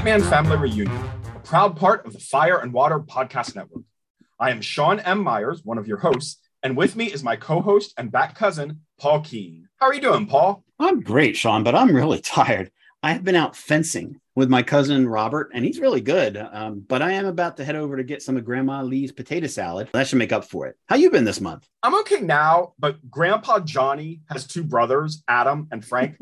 Batman Family Reunion, a proud part of the Fire and Water Podcast Network. I am Sean M. Myers, one of your hosts, and with me is my co-host and Bat cousin, Paul Keene. How are you doing, Paul? I'm great, Sean, but I'm really tired. I have been out fencing with my cousin Robert, and he's really good. Um, but I am about to head over to get some of Grandma Lee's potato salad. That should make up for it. How you been this month? I'm okay now, but Grandpa Johnny has two brothers, Adam and Frank.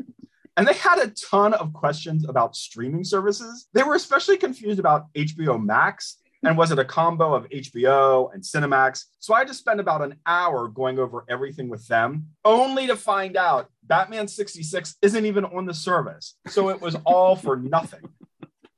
And they had a ton of questions about streaming services. They were especially confused about HBO Max and was it a combo of HBO and Cinemax? So I had to spend about an hour going over everything with them, only to find out Batman 66 isn't even on the service. So it was all for nothing.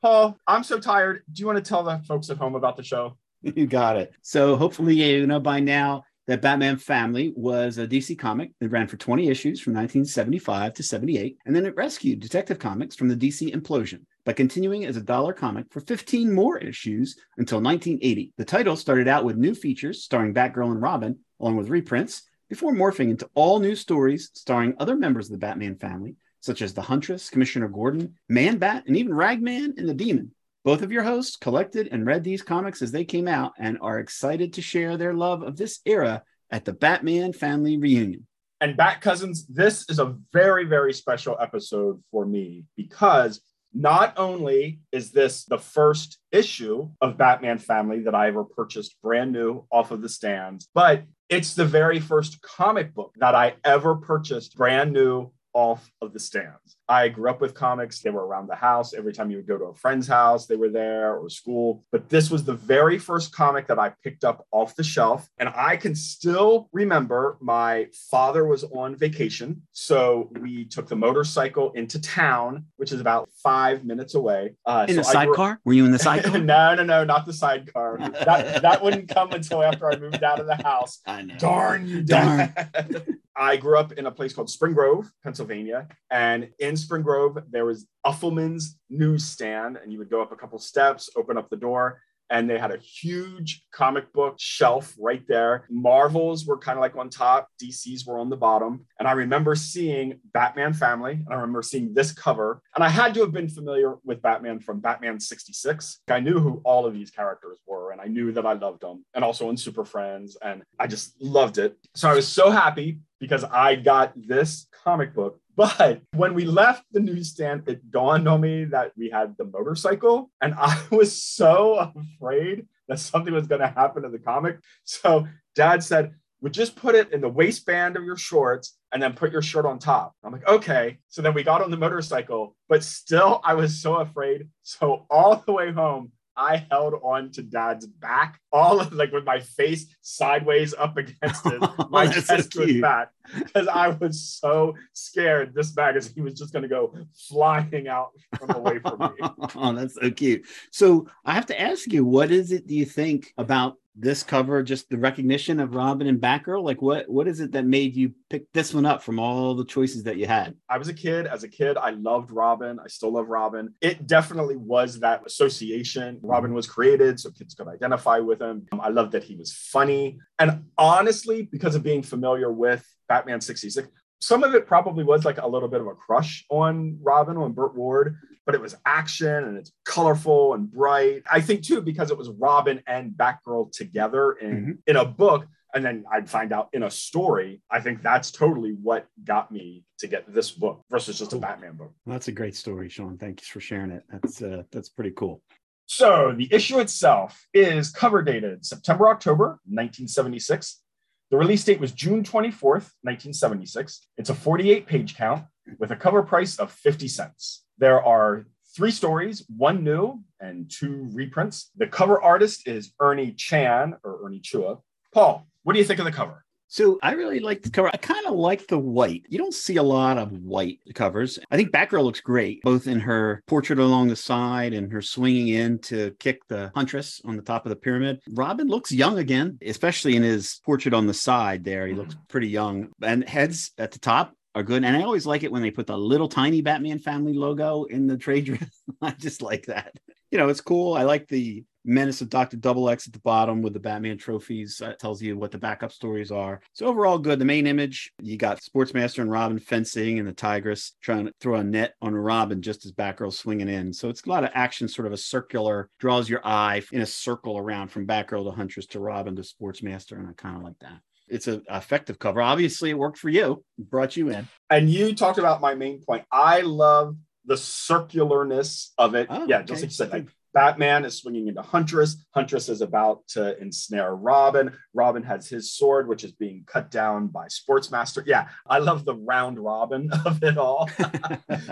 Paul, I'm so tired. Do you want to tell the folks at home about the show? You got it. So hopefully you know by now that Batman Family was a DC comic that ran for 20 issues from 1975 to 78, and then it rescued Detective Comics from the DC implosion by continuing as a dollar comic for 15 more issues until 1980. The title started out with new features starring Batgirl and Robin, along with reprints, before morphing into all new stories starring other members of the Batman family, such as the Huntress, Commissioner Gordon, Man Bat, and even Ragman and the Demon. Both of your hosts collected and read these comics as they came out and are excited to share their love of this era at the Batman Family Reunion. And Bat Cousins, this is a very, very special episode for me because not only is this the first issue of Batman Family that I ever purchased brand new off of the stands, but it's the very first comic book that I ever purchased brand new off of the stands. I grew up with comics. They were around the house. Every time you would go to a friend's house, they were there or school. But this was the very first comic that I picked up off the shelf. And I can still remember my father was on vacation. So we took the motorcycle into town, which is about five minutes away. Uh, in so the sidecar? Were you in the sidecar? no, no, no, not the sidecar. that, that wouldn't come until after I moved out of the house. I know. Darn you, darn. I grew up in a place called Spring Grove, Pennsylvania. And in Spring Grove, there was Uffelman's newsstand. And you would go up a couple steps, open up the door, and they had a huge comic book shelf right there. Marvels were kind of like on top, DC's were on the bottom. And I remember seeing Batman Family, and I remember seeing this cover. And I had to have been familiar with Batman from Batman 66. I knew who all of these characters were, and I knew that I loved them, and also in Super Friends. And I just loved it. So I was so happy because I got this comic book but when we left the newsstand, it dawned on me that we had the motorcycle, and I was so afraid that something was going to happen to the comic. So dad said, we just put it in the waistband of your shorts and then put your shirt on top. I'm like, okay. So then we got on the motorcycle, but still I was so afraid. So all the way home, I held on to dad's back, all of like with my face sideways up against it. My chest so was back because I was so scared this magazine was just going to go flying out from away from me. oh, that's so cute. So I have to ask you, what is it do you think about this cover just the recognition of robin and batgirl? Like what what is it that made you pick this one up from all the choices that you had? I was a kid as a kid i loved robin. I still love robin. It definitely was that association. Robin was created so kids could identify with him. I loved that he was funny. And honestly because of being familiar with batman 66 some of it probably was like a little bit of a crush on Robin, on Burt Ward, but it was action and it's colorful and bright. I think too, because it was Robin and Batgirl together in, mm-hmm. in a book, and then I'd find out in a story. I think that's totally what got me to get this book versus just a Batman book. Well, that's a great story, Sean. Thank you for sharing it. That's uh, that's pretty cool. So the issue itself is cover dated September October 1976 the release date was June 24th, 1976. It's a 48 page count with a cover price of 50 cents. There are three stories, one new and two reprints. The cover artist is Ernie Chan or Ernie Chua. Paul, what do you think of the cover? So I really like the cover. I kind of like the white. You don't see a lot of white covers. I think Batgirl looks great, both in her portrait along the side and her swinging in to kick the huntress on the top of the pyramid. Robin looks young again, especially in his portrait on the side there. He mm-hmm. looks pretty young. And heads at the top are good. And I always like it when they put the little tiny Batman family logo in the trade dress. I just like that. You know, it's cool. I like the Menace of Dr. Double X at the bottom with the Batman trophies. That tells you what the backup stories are. So overall good. The main image, you got Sportsmaster and Robin fencing and the Tigress trying to throw a net on Robin just as Batgirl swinging in. So it's a lot of action, sort of a circular, draws your eye in a circle around from Batgirl to Huntress to Robin to Sportsmaster. And I kind of like that it's an effective cover. Obviously, it worked for you, brought you in. And you talked about my main point. I love the circularness of it. Oh, yeah, okay. just like you said, like Batman is swinging into Huntress. Huntress is about to ensnare Robin. Robin has his sword, which is being cut down by Sportsmaster. Yeah, I love the round robin of it all.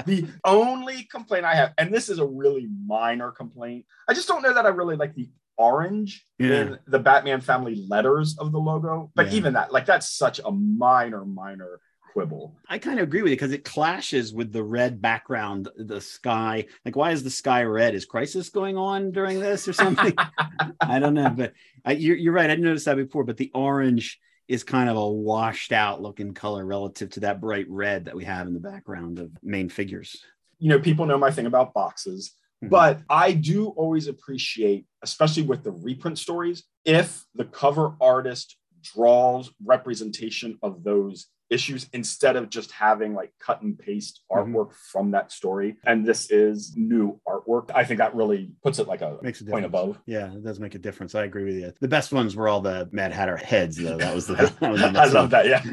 the only complaint I have, and this is a really minor complaint, I just don't know that I really like the orange yeah. in the Batman family letters of the logo. But yeah. even that, like, that's such a minor, minor quibble. I kind of agree with you because it clashes with the red background, the sky. Like, why is the sky red? Is crisis going on during this or something? I don't know, but I, you're, you're right. I didn't notice that before, but the orange is kind of a washed out looking color relative to that bright red that we have in the background of main figures. You know, people know my thing about boxes. Mm-hmm. But I do always appreciate, especially with the reprint stories, if the cover artist draws representation of those issues instead of just having like cut and paste mm-hmm. artwork mm-hmm. from that story. And this is new artwork. I think that really puts it like a Makes a point above. Yeah, it does make a difference. I agree with you. The best ones were all the Mad Hatter heads, though. That was the. That was the I love that. Yeah,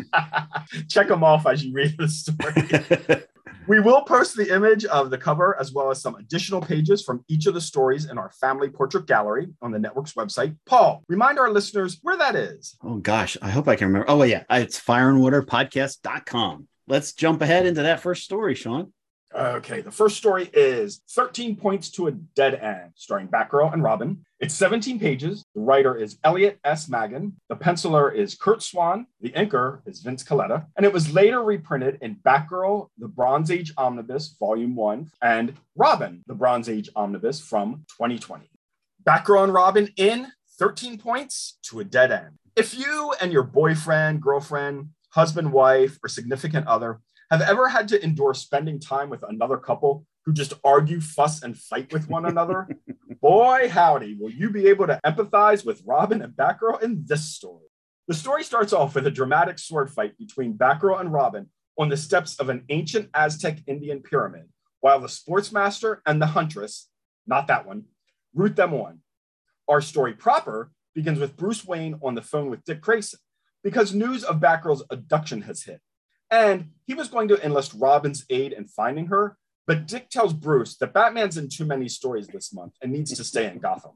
check them off as you read the story. We will post the image of the cover as well as some additional pages from each of the stories in our family portrait gallery on the network's website. Paul, remind our listeners where that is. Oh, gosh. I hope I can remember. Oh, yeah. It's fireandwaterpodcast.com. Let's jump ahead into that first story, Sean. Okay, the first story is 13 Points to a Dead End, starring Batgirl and Robin. It's 17 pages. The writer is Elliot S. Maggin. The penciler is Curt Swan. The inker is Vince Colletta. And it was later reprinted in Batgirl, The Bronze Age Omnibus, Volume 1, and Robin, The Bronze Age Omnibus from 2020. Batgirl and Robin in 13 Points to a Dead End. If you and your boyfriend, girlfriend, husband, wife, or significant other have ever had to endure spending time with another couple who just argue, fuss, and fight with one another? Boy, howdy, will you be able to empathize with Robin and Batgirl in this story. The story starts off with a dramatic sword fight between Batgirl and Robin on the steps of an ancient Aztec Indian pyramid, while the sportsmaster and the huntress, not that one, root them on. Our story proper begins with Bruce Wayne on the phone with Dick Grayson because news of Batgirl's abduction has hit. And he was going to enlist Robin's aid in finding her, but Dick tells Bruce that Batman's in too many stories this month and needs to stay in Gotham.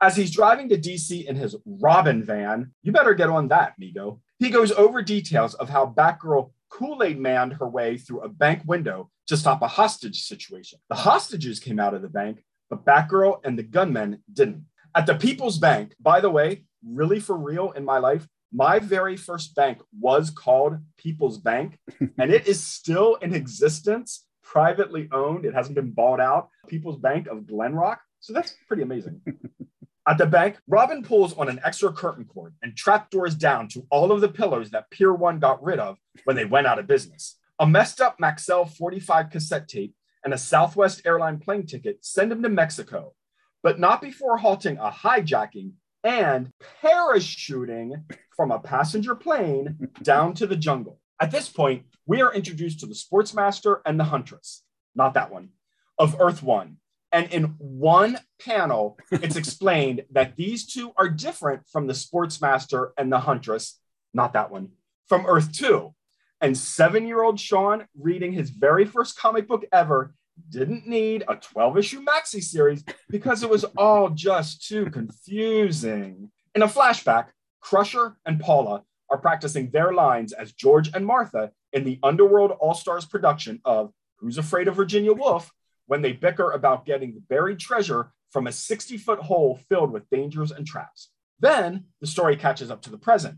As he's driving to DC in his Robin van, you better get on that, Migo. He goes over details of how Batgirl Kool Aid manned her way through a bank window to stop a hostage situation. The hostages came out of the bank, but Batgirl and the gunmen didn't. At the People's Bank, by the way, really for real in my life, my very first bank was called People's Bank, and it is still in existence, privately owned. It hasn't been bought out. People's Bank of Glen Rock. So that's pretty amazing. At the bank, Robin pulls on an extra curtain cord and trapdoors down to all of the pillars that Pier 1 got rid of when they went out of business. A messed up Maxell 45 cassette tape and a Southwest airline plane ticket send him to Mexico, but not before halting a hijacking and parachuting from a passenger plane down to the jungle. At this point, we are introduced to the Sportsmaster and the Huntress, not that one, of Earth One. And in one panel, it's explained that these two are different from the Sportsmaster and the Huntress, not that one, from Earth Two. And seven year old Sean, reading his very first comic book ever, didn't need a 12 issue maxi series because it was all just too confusing. In a flashback, Crusher and Paula are practicing their lines as George and Martha in the Underworld All Stars production of Who's Afraid of Virginia Woolf when they bicker about getting the buried treasure from a 60 foot hole filled with dangers and traps. Then the story catches up to the present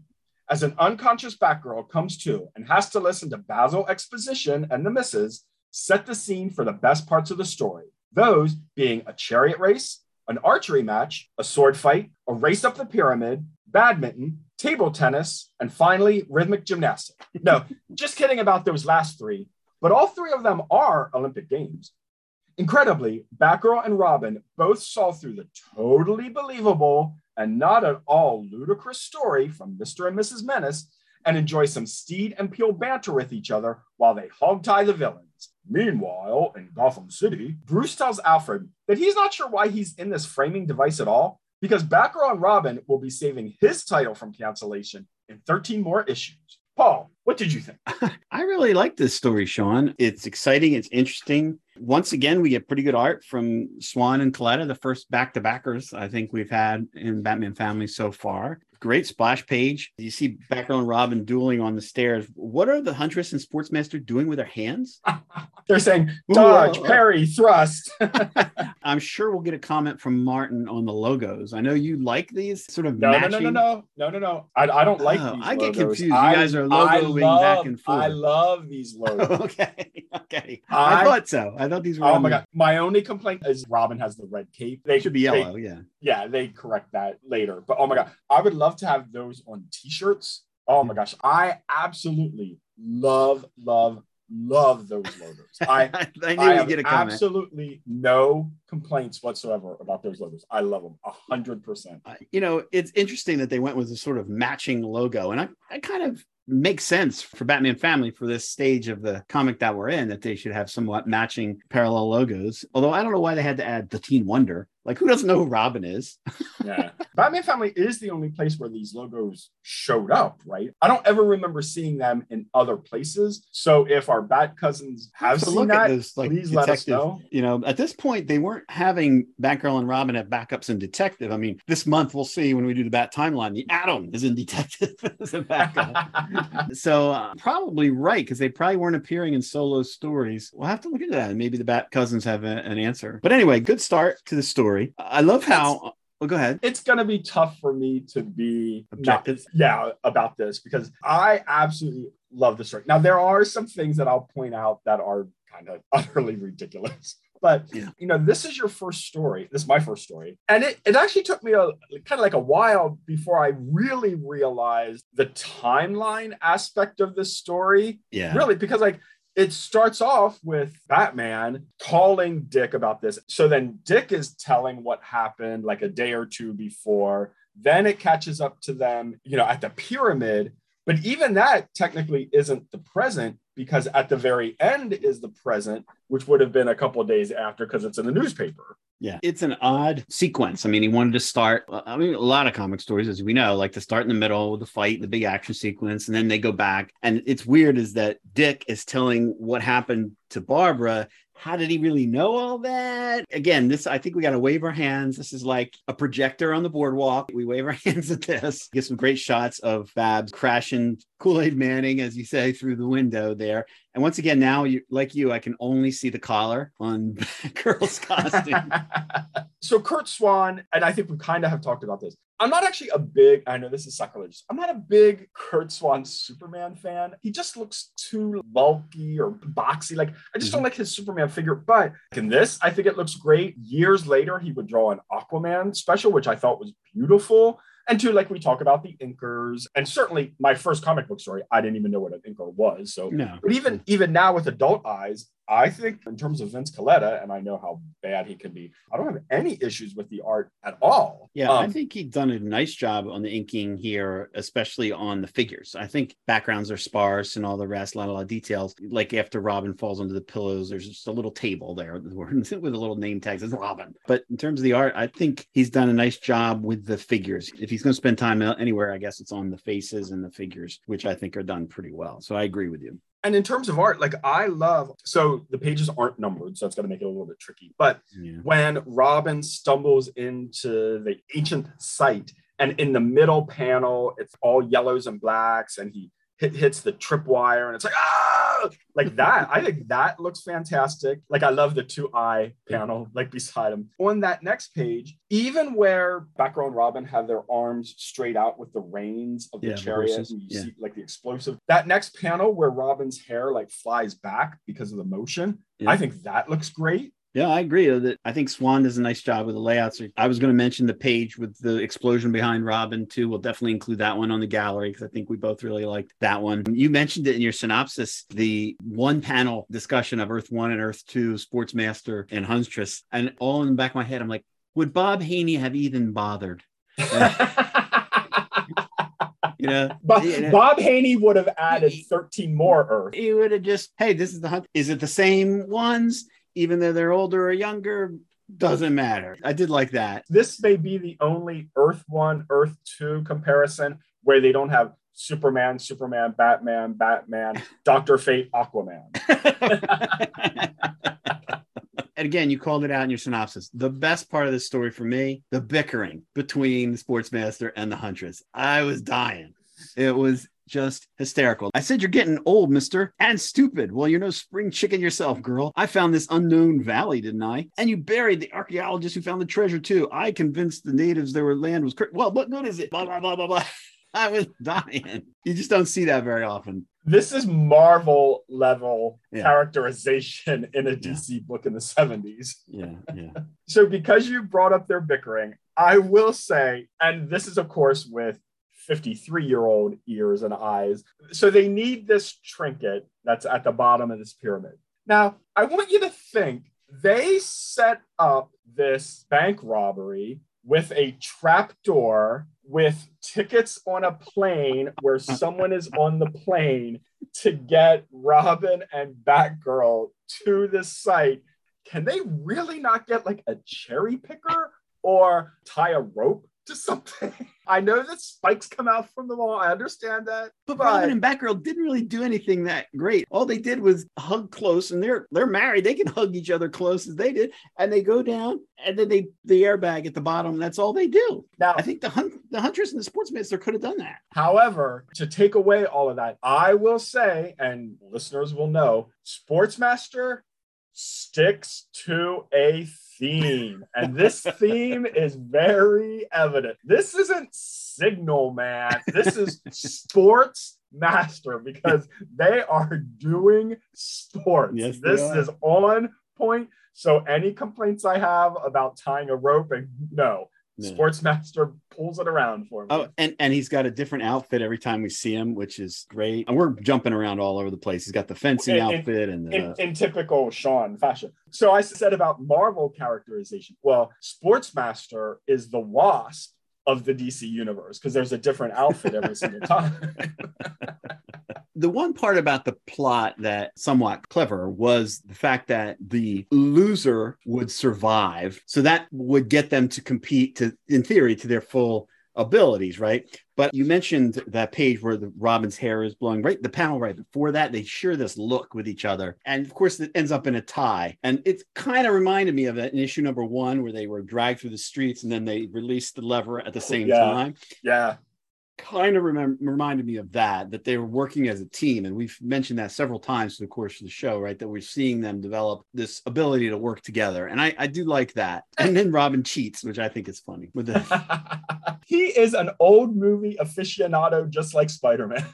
as an unconscious Batgirl comes to and has to listen to Basil exposition and the misses set the scene for the best parts of the story. Those being a chariot race, an archery match, a sword fight, a race up the pyramid, badminton, table tennis, and finally rhythmic gymnastics. No, just kidding about those last three, but all three of them are Olympic Games. Incredibly, Batgirl and Robin both saw through the totally believable and not at all ludicrous story from Mr. and Mrs. Menace and enjoy some Steed and Peel banter with each other while they hogtie the villains. Meanwhile, in Gotham City, Bruce tells Alfred that he's not sure why he's in this framing device at all because Batgirl and Robin will be saving his title from cancellation in 13 more issues. Paul, what did you think? I really like this story, Sean. It's exciting. It's interesting. Once again, we get pretty good art from Swan and Colletta, the first back to backers I think we've had in Batman Family so far. Great splash page. You see Batgirl and Robin dueling on the stairs. What are the Huntress and Sportsmaster doing with their hands? They're saying dodge, parry, thrust. I'm sure we'll get a comment from Martin on the logos. I know you like these sort of no, matching. no, no, no, no, no, no. I, I don't like Oh, these. I get logos. confused. You guys are I logoing love- back and forth. I love these logos. okay, okay. I, I- thought so. I thought these were. Oh my god! My only complaint is Robin has the red cape. They should be they- yellow. yeah. yeah, they correct that later. But oh my god, I would love to have those on T-shirts. Oh my gosh, I absolutely love, love, love those logos. I I knew I get a comment. absolutely no complaints whatsoever about those logos. I love them a hundred percent. Uh, you know, it's interesting that they went with a sort of matching logo, and I, I kind of makes sense for Batman Family for this stage of the comic that we're in that they should have somewhat matching parallel logos. Although I don't know why they had to add the Teen Wonder. Like, who doesn't know who Robin is? Yeah, Batman Family is the only place where these logos showed up, right? I don't ever remember seeing them in other places. So if our Bat cousins have to seen look that, at this, like please let us know. You know, at this point, they weren't having Batgirl and Robin have backups in Detective. I mean, this month we'll see when we do the Bat timeline. The Atom is in Detective as a backup. so uh, probably right because they probably weren't appearing in solo stories. We'll have to look into that. and Maybe the Bat cousins have a- an answer. But anyway, good start to the story. I love how. Uh, oh, go ahead. it's going to be tough for me to be Objective? not- yeah, about this because I absolutely love the story. Now, there are some things that I'll point out that are kind of utterly ridiculous. But Yeah. you know, this is your first story. This is my first story, and it, it actually took me a kind of like a while before I really realized the timeline aspect of this story Yeah. really because like it starts off with batman calling dick about this. So then dick is telling what happened like a day or two before. Then it catches up to them you know at the pyramid. But even that technically isn't the present because at the very end is the present which would have been a couple days after because it's in the newspaper Yeah, it's an odd sequence. I mean, he wanted to start. Uh, I mean, a lot of comic stories, as we know, like to start in the middle with the fight, the big action sequence, and then they go back. And it's weird is that Dick is telling what happened to Barbara. How did he really know all that? Again, this I think we got to wave our hands. This is like a projector on the boardwalk. We wave our hands at this. Get some great shots of Babs crashing Kool Aid Manning, as you say, through the window there. And once again, now you like you, I can only see the collar on girl's costume. so Curt Swan, and I think we kind of have talked about this. I'm not actually a big, I know this is sacrilegious. I'm not a big Curt Swan Superman fan. He just looks too bulky or boxy. Like, I just don't mm-hmm. like his Superman figure. But in this, I think it looks great. Years later, he would draw an Aquaman special, which I thought was beautiful. And two, like we talk about the inkers, and certainly my first comic book story, I didn't even know what an inker was. So no. but even even now with adult eyes, I think in terms of Vince Colletta, and I know how bad he can be, I don't have any issues with the art at all. Yeah, I Um, think he's done a nice job on the inking here, especially on the figures. I think backgrounds are sparse and all the rest, not a lot of details. Like after Robin falls under the pillows, there's just a little table there with a little name tag says Robin. But in terms of the art, I think he's done a nice job with the figures. If he's going to spend time anywhere, I guess it's on the faces and the figures, which I think are done pretty well. So I agree with you. And in terms of art, like I love so the pages aren't numbered, so it's gonna make it a little bit tricky. But Yeah. when Robin stumbles into the ancient site, and in the middle panel, it's all yellows and blacks, and he hit, hits the tripwire, and it's like ah, like that. I think that looks fantastic. Like I love the two eye panel, like beside him. On that next page, even where Batgirl and Robin have their arms straight out with the reins of the Yeah, chariot, and you yeah. see like the explosive. That next panel where Robin's hair like flies back because of the motion, Yeah. I think that looks great. Yeah, I agree that I think Swan does a nice job with the layouts. I was going to mention the page with the explosion behind Robin too. We'll definitely include that one on the gallery because I think we both really liked that one. You mentioned it in your synopsis, the one panel discussion of Earth One and Earth Two, Sportsmaster and Huntress, and all in the back of my head, I'm like, would Bob Haney have even bothered? you know, Bob, you know, Bob Haney would have added 13 more Earth. he would have just, hey, this is the hunt. Is it the same ones, even though they're older or younger? Doesn't matter. I did like that. This may be the only Earth 1, Earth 2 comparison where they don't have Superman, Superman, Batman, Batman, Doctor Fate, Aquaman. and again, you called it out in your synopsis. The best part of this story for me, the bickering between the sportsmaster and the huntress. I was dying. It was just hysterical. I said, You're getting old, mister, and stupid. Well, you're no spring chicken yourself, girl. I found this unknown valley, didn't I? And you buried the archaeologist who found the treasure, too. I convinced the natives their land was. Cur- well, what good is it? Blah, blah, blah, blah, blah. I was dying. You just don't see that very often. This is Marvel level Yeah. characterization in a DC book in the 70s. Yeah, yeah. So, because you brought up their bickering, I will say, and this is, of course, with 53 year old ears and eyes. So, they need this trinket that's at the bottom of this pyramid. Now, I want you to think they set up this bank robbery with a trap door with tickets on a plane where someone is on the plane to get Robin and Batgirl to this site. Can they really not get like a cherry picker or tie a rope to something? I know that spikes come out from the wall. I understand that. But But- Robin and Batgirl didn't really do anything that great. All they did was hug close, and they're they're married. They can hug each other close as they did, and they go down, and then they the airbag at the bottom. That's all they do. Now, I think the hunt the huntress and the sportsmaster could have done that. However, to take away all of that, I will say, and listeners will know, Sportsmaster sticks to a theme. And this theme is very evident. This isn't Signal Man, this is Sports Master because they are doing sports. Yes, this is on point. So, any complaints I have about tying a rope, and no, Yeah. Sportsmaster pulls it around for me. Oh, and and he's got a different outfit every time we see him, which is great. And we're jumping around all over the place. He's got the fencing In- in- outfit and the in, in typical Sean fashion. So I said about Marvel characterization. Well, Sportsmaster is the wasp of the DC universe because there's a different outfit every single time. the one part about the plot that somewhat clever was the fact that the loser would survive. So that would get them to compete to in theory to their full abilities right? But you mentioned that page where the robin's hair is blowing right? The panel right before that they share this look with each other. And of course it ends up in a tie. And it kind of reminded me of it in issue number one where they were dragged through the streets and then they released the lever at the same Yeah. time. Yeah. Kind of remem- reminded me of that that they were working as a team and we've mentioned that several times through the course of the show right that we're seeing them develop this ability to work together and i, I do like that and then robin cheats which i think is funny with the he is an old movie aficionado, just like Spider Man.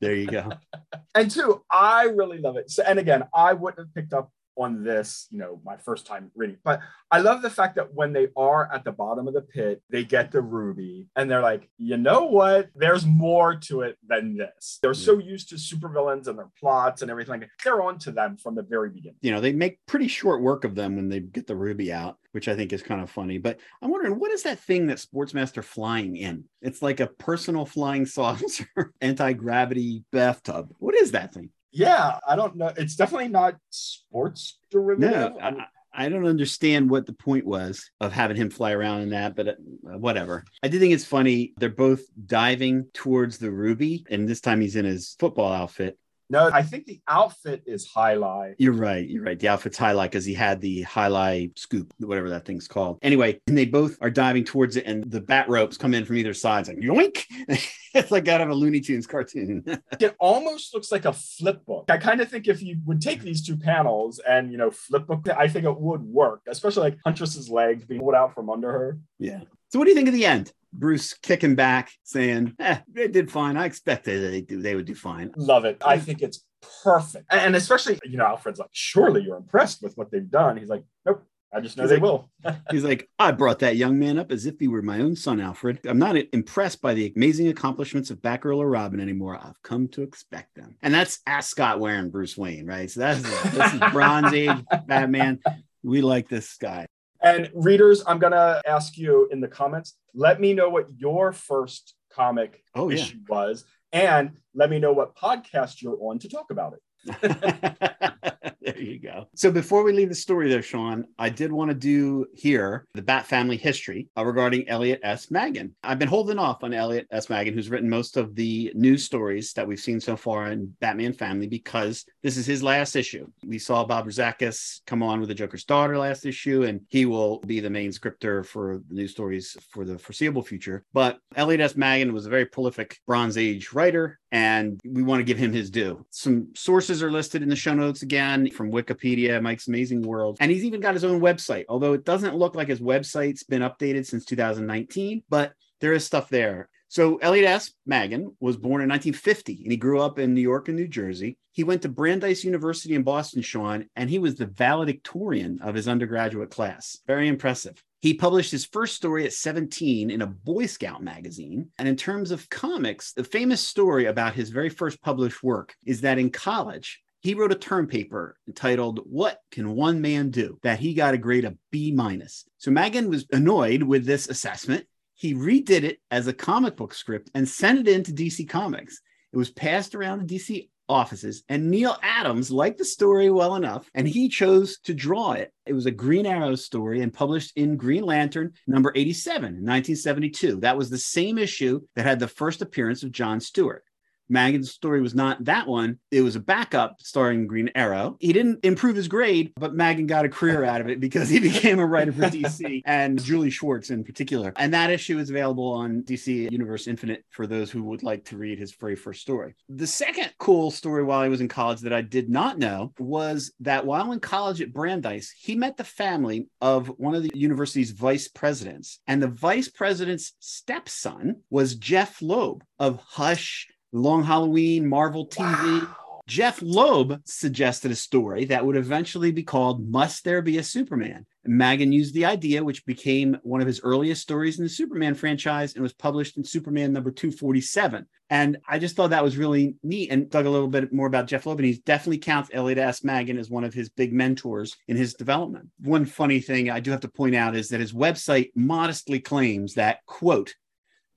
there you go and two, I really love it. So, and again, I wouldn't have picked up on this, you know, my first time reading, but I love the fact that when they are at the bottom of the pit, they get the ruby and they're like, you know what? There's more to it than this. They're so used to supervillains and their plots and everything. They're on to them from the very beginning. you know they make pretty short work of them when they get the ruby out which i think is kind of funny but i'm wondering what is that thing that sportsmaster flying in it's like a personal flying saucer anti-gravity bathtub what is that thing Yeah, I don't know. It's definitely not sports derivative. No, I, I don't understand what the point was of having him fly around in that, but uh, whatever. I do think it's funny. They're both diving towards the ruby, and this time he's in his football outfit. no, I think the outfit is jai alai. You're right. You're right. The outfit's jai alai because he had the jai alai scoop, whatever that thing's called. Anyway, and they both are diving towards it, and the bat ropes come in from either side. It's like yoink. it's like out of a Looney Tunes cartoon. It almost looks like a flip book. I kind of think if you would take these two panels and you know flip book, I think it would work, especially like Huntress's legs being pulled out from under her. yeah. So what do you think of the end? Bruce kicking back, saying, eh, they did fine. I expected they do they would do fine. Love it. I think it's perfect. And especially, you know, Alfred's like, surely you're impressed with what they've done. He's like, nope. I just know He's they like- will. He's like, I brought that young man up as if he were my own son, Alfred. I'm not impressed by the amazing accomplishments of Batgirl or Robin anymore. I've come to expect them. And that's Ascot wearing Bruce Wayne, right? So that's this is Bronze Age Batman. We like this guy. And readers, I'm gonna ask you in the comments. Let me know what your first comic Oh, yeah. issue was, and let me know what podcast you're on to talk about it. there you go. So before we leave the story there, Sean, I did want to do here the Bat family history uh, regarding Elliot S. Maggin. I've been holding off on Elliot S. Maggin, who's written most of the news stories that we've seen so far in Batman family because this is his last issue. We saw Bob Rozakis come on with the Joker's daughter last issue, and he will be the main scripter for the news stories for the foreseeable future. But Elliot S. Maggin was a very prolific Bronze Age writer, and we want to give him his due. Some sources are listed in the show notes again from Wikipedia, Mike's Amazing World, and he's even got his own website, although it doesn't look like his website's been updated since 2019, but there is stuff there. So Elliot S. Maggin was born in 1950 and he grew up in New York and New Jersey. He went to Brandeis University in Boston, Sean, and he was the valedictorian of his undergraduate class. Very impressive. He published his first story at 17 in a Boy Scout magazine. And in terms of comics, the famous story about his very first published work is that in college, he wrote a term paper entitled What Can One Man Do? that he got a grade of B minus. So Maggin was annoyed with this assessment. He redid it as a comic book script and sent it in to DC Comics. It was passed around the DC offices, and Neal Adams liked the story well enough, and he chose to draw it. It was a Green Arrow story and published in Green Lantern number 87 in 1972. That was the same issue that had the first appearance of John Stewart. Maggin's story was not that one. It was a backup starring Green Arrow. He didn't improve his grade, but Magan got a career out of it because he became a writer for DC and Julie Schwartz in particular. And that issue is available on DC Universe Infinite for those who would like to read his very first story. The second cool story while he was in college that I did not know was that while in college at Brandeis, he met the family of one of the university's vice presidents. And the vice president's stepson was Jeph Loeb of Hush. Long Halloween, Marvel TV. Wow. Jeph Loeb suggested a story that would eventually be called Must There Be a Superman? Maggin used the idea, which became one of his earliest stories in the Superman franchise and was published in Superman number 247. And I just thought that was really neat and dug a little bit more about Jeph Loeb. And he definitely counts Elliot S. Maggin as one of his big mentors in his development. One funny thing I do have to point out is that his website modestly claims that, quote,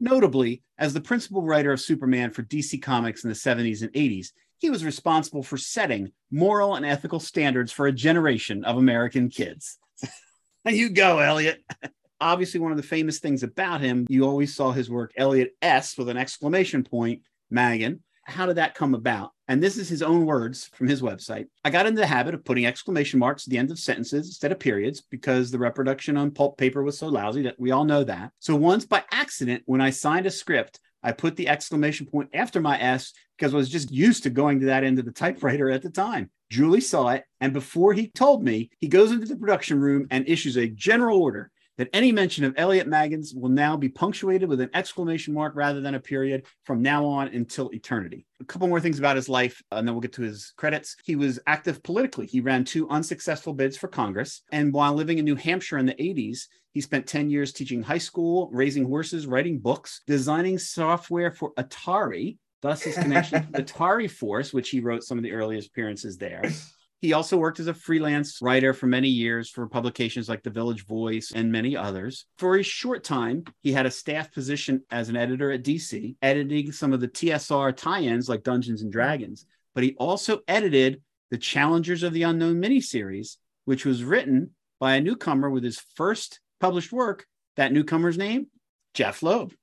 Notably, as the principal writer of Superman for DC Comics in the 70s and 80s, he was responsible for setting moral and ethical standards for a generation of American kids. you go, Elliot. Obviously, one of the famous things about him, you always saw his work, Elliot S, with an exclamation point, Maggin. How did that come about? And this is his own words from his website. I got into the habit of putting exclamation marks at the end of sentences instead of periods because the reproduction on pulp paper was so lousy that we all know that. So once by accident, when I signed a script, I put the exclamation point after my S because I was just used to going to that end of the typewriter at the time. Julie saw it, and before he told me, he goes into the production room and issues a general order that any mention of Elliot Maggin's will now be punctuated with an exclamation mark rather than a period from now on until eternity. A couple more things about his life, uh, and then we'll get to his credits. He was active politically. He ran two unsuccessful bids for Congress. And while living in New Hampshire in the 80s, he spent 10 years teaching high school, raising horses, writing books, designing software for Atari, thus his connection to the Atari Force, which he wrote some of the earliest appearances there. He also worked as a freelance writer for many years for publications like The Village Voice and many others. For a short time, he had a staff position as an editor at DC, editing some of the TSR tie ins like Dungeons and Dragons. But he also edited the Challengers of the Unknown miniseries, which was written by a newcomer with his first published work. That newcomer's name? Jeph Loeb.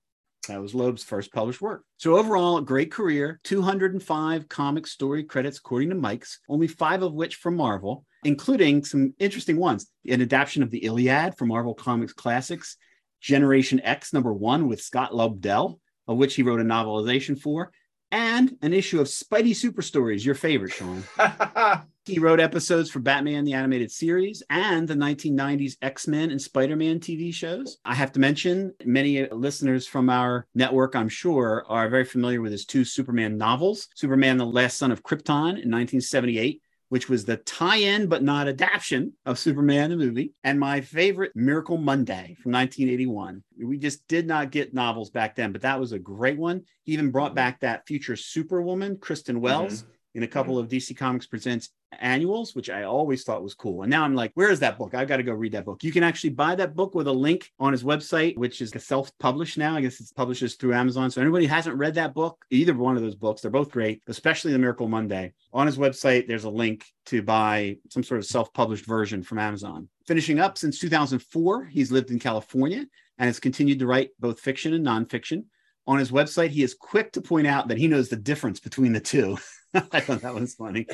That was Loeb's first published work. So overall, a great career, 205 comic story credits according to Mike's, only five of which from Marvel, including some interesting ones. An adaptation of the Iliad for Marvel Comics Classics, Generation X number one with Scott Lobdell, of which he wrote a novelization for, and an issue of Spidey Super Stories, your favorite, Sean. he wrote episodes for Batman the Animated Series and the 1990s X Men and Spider Man TV shows. I have to mention, many listeners from our network, I'm sure, are very familiar with his two Superman novels Superman the Last Son of Krypton in 1978 which was the tie-in but not adaptation of Superman the movie, and my favorite Miracle Monday from 1981. We just did not get novels back then, but that was a great one. He even brought back that future Superwoman, Kristin Wells. Mm-hmm in a couple mm. of DC Comics Presents annuals, which I always thought was cool. And now I'm like, where is that book? I've got to go read that book. You can actually buy that book with a link on his website, which is self-published now. I guess it's publishes through Amazon. So anybody who hasn't read that book, either one of those books, they're both great, especially the Miracle Monday. On his website, there's a link to buy some sort of self-published version from Amazon. Finishing up since 2004, he's lived in California and has continued to write both fiction and nonfiction. On his website, he is quick to point out that he knows the difference between the two. I thought that was funny.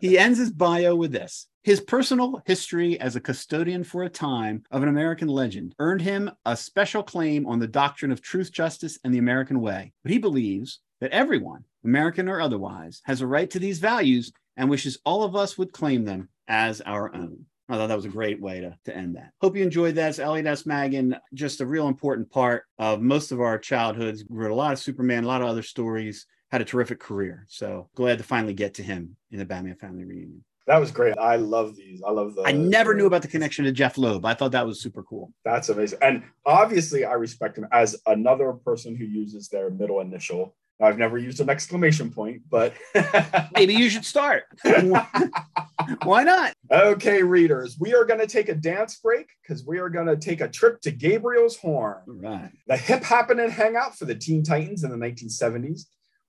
he ends his bio with this His personal history as a custodian for a time of an American legend earned him a special claim on the doctrine of truth, justice, and the American way. But he believes that everyone, American or otherwise, has a right to these values and wishes all of us would claim them as our own. I thought that was a great way to, to end that. Hope you enjoyed that. It's Elliot S. Maggin, just a real important part of most of our childhoods. We read a lot of Superman, a lot of other stories had a terrific career. So glad to finally get to him in the Batman family reunion. That was great. I love these. I love the. I never knew about the connection to Jeph Loeb. I thought that was super cool. That's amazing. And obviously, I respect him as another person who uses their middle initial. I've never used an exclamation point, but maybe you should start. Why not? Okay, readers, we are going to take a dance break because we are going to take a trip to Gabriel's Horn. Right. The hip happening hangout for the Teen Titans in the 1970s.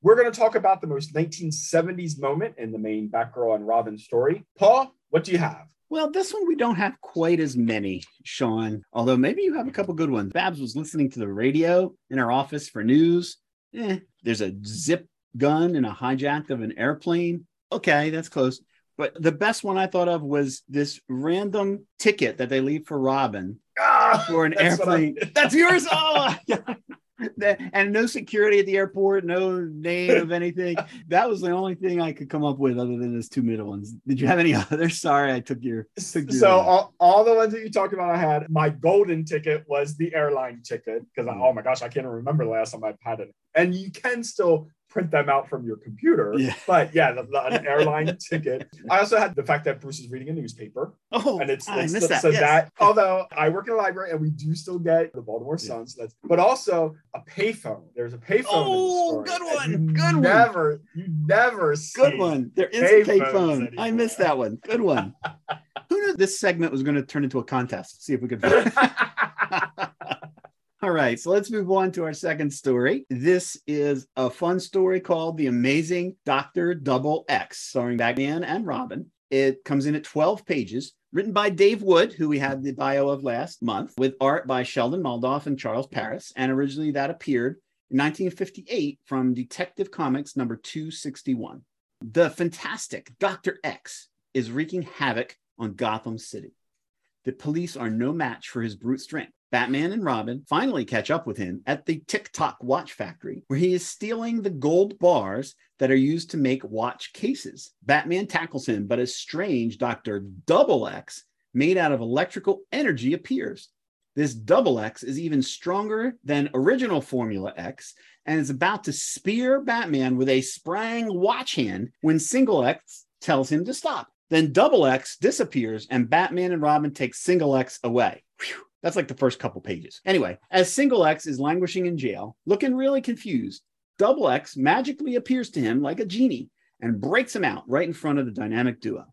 We're going to talk about the most 1970s moment in the main Batgirl and Robin story. Paul, what do you have? Well, this one we don't have quite as many, Sean, although maybe you have a couple good ones. Babs was listening to the radio in her office for news. Eh, there's a zip gun and a hijack of an airplane. Okay, that's close. But the best one I thought of was this random ticket that they leave for Robin ah, for an airplane. That's yours. Oh, and no security at the airport, no name of anything. that was the only thing I could come up with other than those two middle ones. Did you have any others? Sorry, I took your. Took your so all, all, the ones that you talked about, I had my golden ticket was the airline ticket because mm. oh my gosh, I can't remember the last time I've had it. And you can still print them out from your computer. Yeah. But yeah, the, the, an airline ticket. I also had the fact that Bruce is reading a newspaper. Oh, and it's, I it's missed the, that. so yes. that although I work in a library and we do still get the Baltimore Sun, so that's but also a payphone. There's a payphone. Oh, good one. Good one. Never, you never Good one. There is a payphone. I missed that one. Good one. Who knew this segment was going to turn into a contest? See if we could. All right, so let's move on to our second story. This is a fun story called The Amazing Dr. Double X, starring Batman and Robin. It comes in at 12 pages, written by Dave Wood, who we had the bio of last month, with art by Sheldon Moldoff and Charles Paris. And originally that appeared in 1958 from Detective Comics number 261. The fantastic Dr. X is wreaking havoc on Gotham City. The police are no match for his brute strength. Batman and Robin finally catch up with him at the Tick-Tock watch factory, where he is stealing the gold bars that are used to make watch cases. Batman tackles him, but a strange Dr. Double X, made out of electrical energy, appears. This Double X is even stronger than original Formula X and is about to spear Batman with a sprang watch hand when Single X tells him to stop. Then Double X disappears and Batman and Robin take Single X away. Whew. That's like the first couple pages. Anyway, as Single X is languishing in jail, looking really confused, Double X magically appears to him like a genie and breaks him out right in front of the dynamic duo.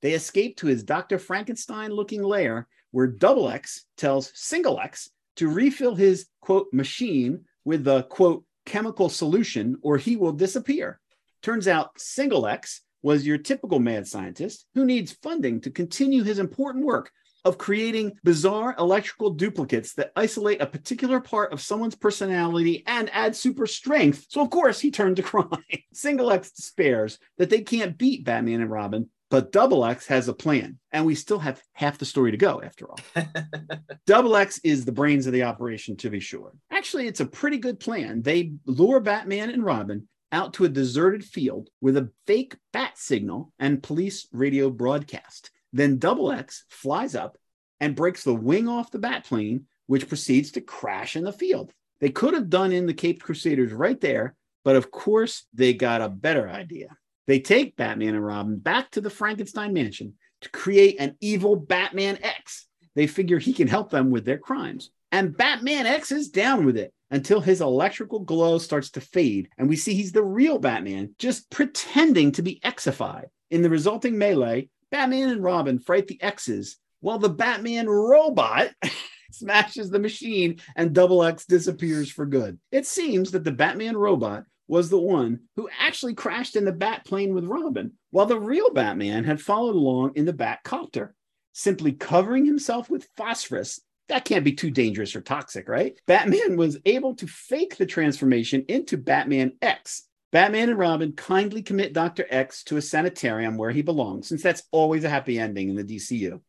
They escape to his Dr. Frankenstein looking lair where Double X tells Single X to refill his quote machine with the quote chemical solution or he will disappear. Turns out Single X was your typical mad scientist who needs funding to continue his important work of creating bizarre electrical duplicates that isolate a particular part of someone's personality and add super strength. So, of course, he turned to crime. Single X despairs that they can't beat Batman and Robin, but Double X has a plan, and we still have half the story to go after all. Double X is the brains of the operation, to be sure. Actually, it's a pretty good plan. They lure Batman and Robin out to a deserted field with a fake bat signal and police radio broadcast. Then Double X flies up and breaks the wing off the bat plane, which proceeds to crash in the field. They could have done in the Cape Crusaders right there, but of course, they got a better idea. They take Batman and Robin back to the Frankenstein mansion to create an evil Batman X. They figure he can help them with their crimes. And Batman X is down with it until his electrical glow starts to fade, and we see he's the real Batman, just pretending to be Xified. In the resulting melee, Batman and Robin fight the X's, while the Batman robot smashes the machine and Double X disappears for good. It seems that the Batman robot was the one who actually crashed in the bat plane with Robin, while the real Batman had followed along in the bat copter, simply covering himself with phosphorus. That can't be too dangerous or toxic, right? Batman was able to fake the transformation into Batman X. Batman and Robin kindly commit Dr. X to a sanitarium where he belongs, since that's always a happy ending in the DCU.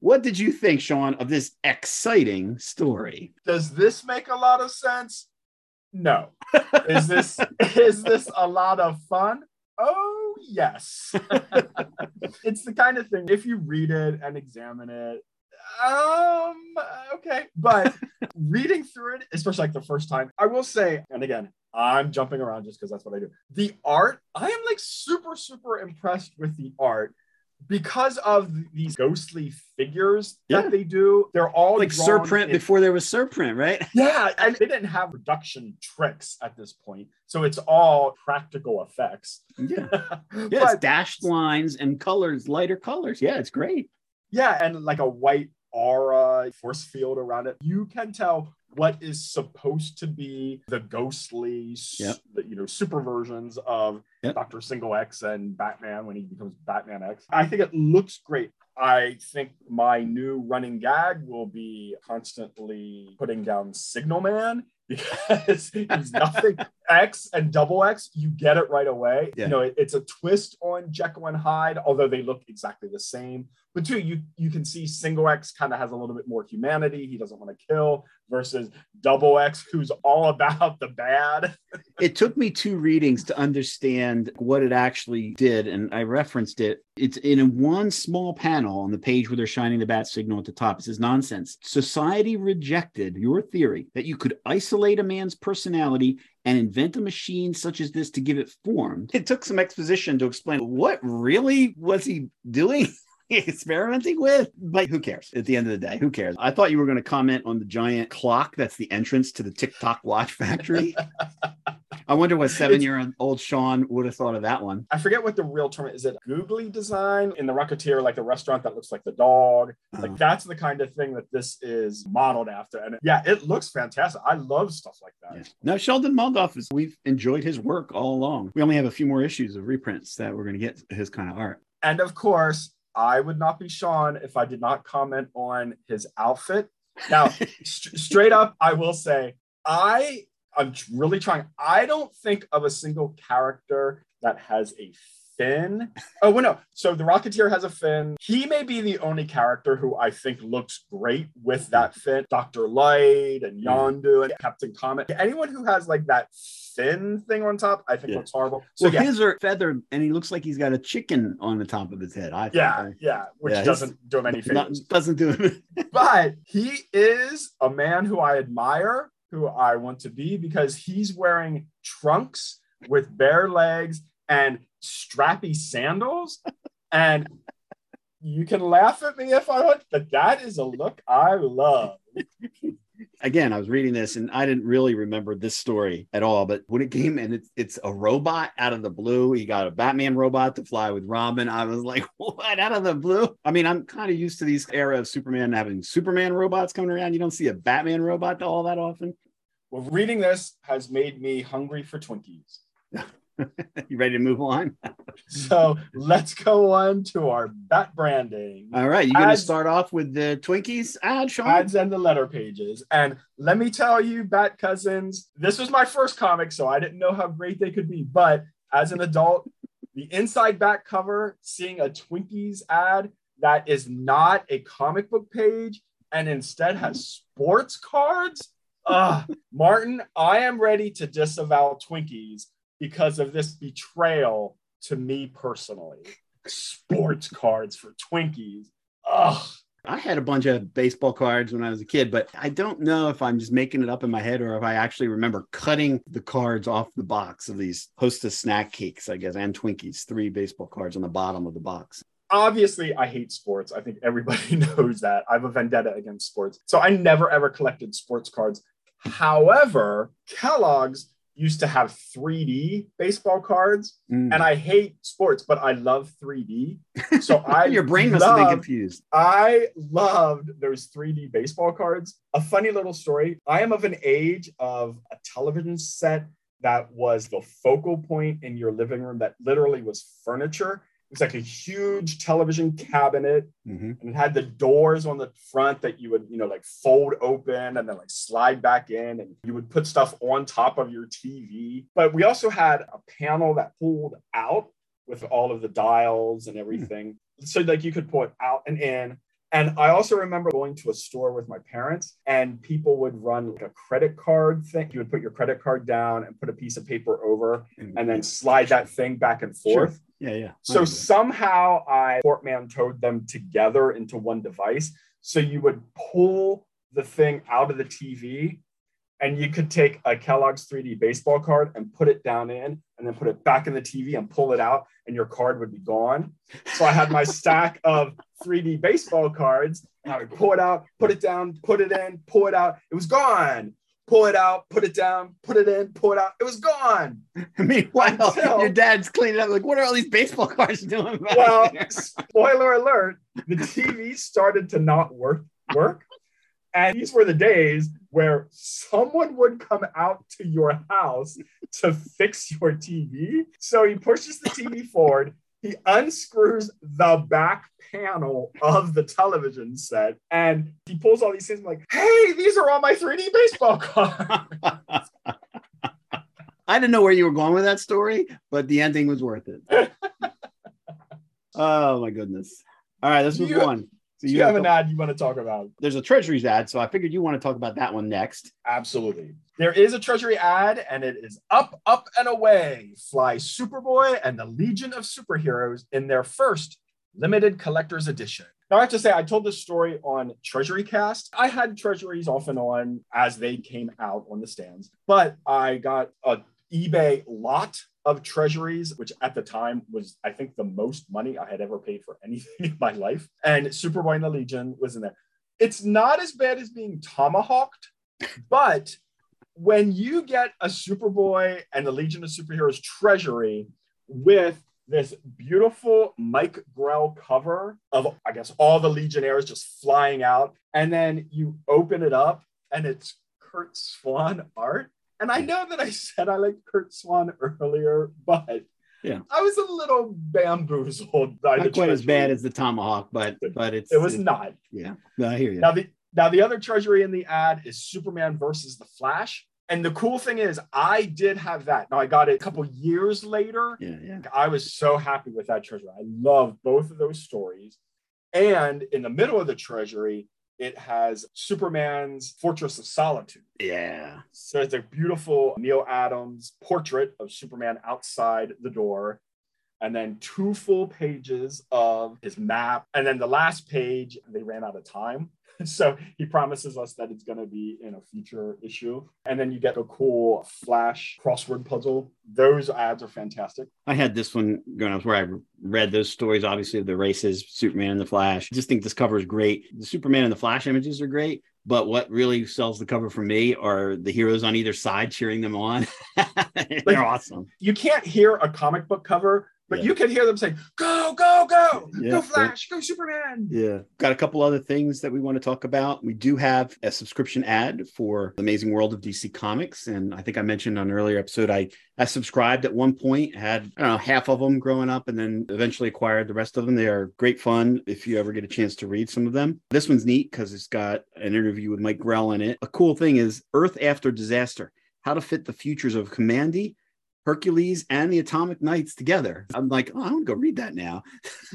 What did you think, Sean, of this exciting story? Does this make a lot of sense? No. Is this is this a lot of fun? Oh yes. it's the kind of thing if you read it and examine it, um okay. But reading through it, especially like the first time, I will say, and again, I'm jumping around just because that's what I do. The art, I am like super, super impressed with the art because of these ghostly figures Yeah. that they do. They're all Like surprint in- before there was surprint, right? yeah, and they didn't have production tricks at this point, so it's all practical effects. Yeah. Yeah, it's But- dashed lines and colors, lighter colors. Yeah, it's great. yeah, and like a white aura force field around it. You can tell what is supposed to be the ghostly, Yep. you know, super versions of Yep. Doctor Single X and Batman when he becomes Batman X. I think it looks great. I think my new running gag will be constantly putting down Signal Man because he's nothing X and double X. You get it right away. Yeah. You know, it- it's a twist on Jekyll and Hyde, although they look exactly the same. But two, you you can see Single X kind of has a little bit more humanity. He doesn't want to kill versus Double X, who's all about the bad. It took me two readings to understand what it actually did, and I referenced it. It's in one small panel on the page where they're shining the bat signal at the top. It says nonsense. Society rejected your theory that you could isolate a man's personality and invent a machine such as this to give it form. It took some exposition to explain what really was he doing. experimenting with but who cares at the end of the day who cares i thought you were going to comment on the giant clock that's the entrance to the tiktok watch factory I wonder what seven year old Sean would have thought of that one. I forget what the real term is. Is it Googie design in the Rocketeer, like the restaurant that looks like the dog? Like Oh. that's the kind of thing that this is modeled after. And yeah, it looks fantastic. I love stuff like that. Yeah. No, Sheldon Moldoff is, we've enjoyed his work all along. We only have a few more issues of reprints that we're going to get his kind of art. And of course, I would not be Sean if I did not comment on his outfit. Now, st- straight up, I will say, I I'm really trying. I don't think of a single character that has a fin. Oh, well, no. So the Rocketeer has a fin. He may be the only character who I think looks great with that mm. fin. Dr. Light and mm. Yondu and Captain Comet. Anyone who has like that fin thing on top, I think Yeah. looks horrible. So So yeah, his are feathered and he looks like he's got a chicken on the top of his head. I think. yeah, yeah, which Yeah, doesn't do him any favors. doesn't do him. but he is a man who I admire, who I want to be because he's wearing trunks with bare legs and strappy sandals. And you can laugh at me if I want, but that is a look I love. Again, I was reading this and I didn't really remember this story at all. But when it came and it's, it's a robot out of the blue, he got a Batman robot to fly with Robin. I was like, what out of the blue? I mean, I'm kind of used to these era of Superman having Superman robots coming around. You don't see a Batman robot all that often. Well, reading this has made me hungry for Twinkies. you ready to move on? So let's go on to our bat branding. All right, you're going to start off with the Twinkies ad, Sean. ads and the letter pages. And let me tell you, Bat Cousins, this was my first comic, so I didn't know how great they could be. But as an adult, the inside back cover, seeing a Twinkies ad that is not a comic book page and instead has sports cards. Ah, Martin, I am ready to disavow Twinkies because of this betrayal to me personally. Sports cards for Twinkies. Ugh. I had a bunch of baseball cards when I was a kid, but I don't know if I'm just making it up in my head or if I actually remember cutting the cards off the box of these Hostess snack cakes, I guess, and Twinkies, three baseball cards on the bottom of the box. Obviously, I hate sports. I think everybody knows that. I have a vendetta against sports. So I never ever collected sports cards. However, Kellogg's used to have 3D baseball cards, Mm. and I hate sports, but I love 3D. So I Your brain must have been confused. I loved those 3D baseball cards. A funny little story. I am of an age of a television set that was the focal point in your living room that literally was furniture. It was like a huge television cabinet Mhm. and it had the doors on the front that you would, you know, like fold open and then like slide back in and you would put stuff on top of your TV. But we also had a panel that pulled out with all of the dials and everything. So like you could pull it out and in. And I also remember going to a store with my parents and people would run like a credit card thing. You would put your credit card down and put a piece of paper over and then slide that thing back and Sure. Yeah, yeah. So know. somehow I portmanteaued them together into one device. So you would pull the thing out of the TV and you could take a Kellogg's 3D baseball card and put it down in and then put it back in the TV and pull it out and your card would be gone. So I had my stack of 3D baseball cards and I would pull it out, put it down, put it in, pull it out. It was gone. Pull it out, put it down, put it in, pull it out. It was gone. Meanwhile, Until- your dad's cleaning up. Like, what are all these baseball cards doing? Well, spoiler alert, the TV started to not work work. And these were the days where someone would come out to your house to fix your TV. So he pushes the TV forward, he unscrews the back panel of the television set, and he pulls all these things I'm like, hey, these are all my 3D baseball cards. I didn't know where you were going with that story, but the ending was worth it. oh my goodness! All right, this was You- one. So Do you have a an ad you want to talk about? there's a treasuries ad, so I figured you want to talk about that one next. Absolutely. There is a treasury ad, and it is up, up, and away. Fly Superboy and the Legion of Superheroes in their first limited collector's edition. Now, I have to say, I told this story on Treasury Cast. I had treasuries off and on as they came out on the stands, but I got a eBay lot of treasuries, which at the time was, I think, the most money I had ever paid for anything in my life. And Superboy and the Legion was in there. It's not as bad as being tomahawked, but when you get a Superboy and the Legion of Superheroes treasury with this beautiful Mike Grell cover of, I guess, all the Legionnaires just flying out, and then you open it up and it's Curt Swan art. And I know that I said I liked Curt Swan earlier, but Yeah. I was a little bamboozled Not quite as bad as the tomahawk, but but it's it was not. Yeah, no, I hear you. Now the now the other treasury in the ad is Superman versus the Flash. And the cool thing is, I did have that. Now I got it a couple years later. Yeah, yeah. I was so happy with that treasury. I love both of those stories. And in the middle of the treasury, it has Superman's Fortress of Solitude. Yeah. So it's a beautiful Neal Adams portrait of Superman outside the door. And then two full pages of his map. And then the last page, they ran out of time. So he promises us that it's going to be in a future issue. And then you get a cool flash crossword puzzle. Those ads are fantastic. I had this one going up where I read those stories, obviously, of the races, Superman and the Flash. I just think this cover is great. The Superman and the Flash images are great. But what really sells the cover for me are the heroes on either side cheering them on. They're awesome. You can't hear a comic book cover, but Yeah. you can hear them saying, go, go, go, Yeah, go, Flash, go, Superman. Yeah. Got a couple other things that we want to talk about. We do have a subscription ad for the Amazing World of DC Comics. And I think I mentioned on an earlier episode, I, I subscribed at one point, had, I don't know, half of them growing up, and then eventually acquired the rest of them. They are great fun if you ever get a chance to read some of them. This one's neat because it's got an interview with Mike Grell in it. A cool thing is Earth After Disaster How to Fit the Futures of Kamandi. Hercules and the Atomic Knights together. I'm like, oh, I want to go read that now.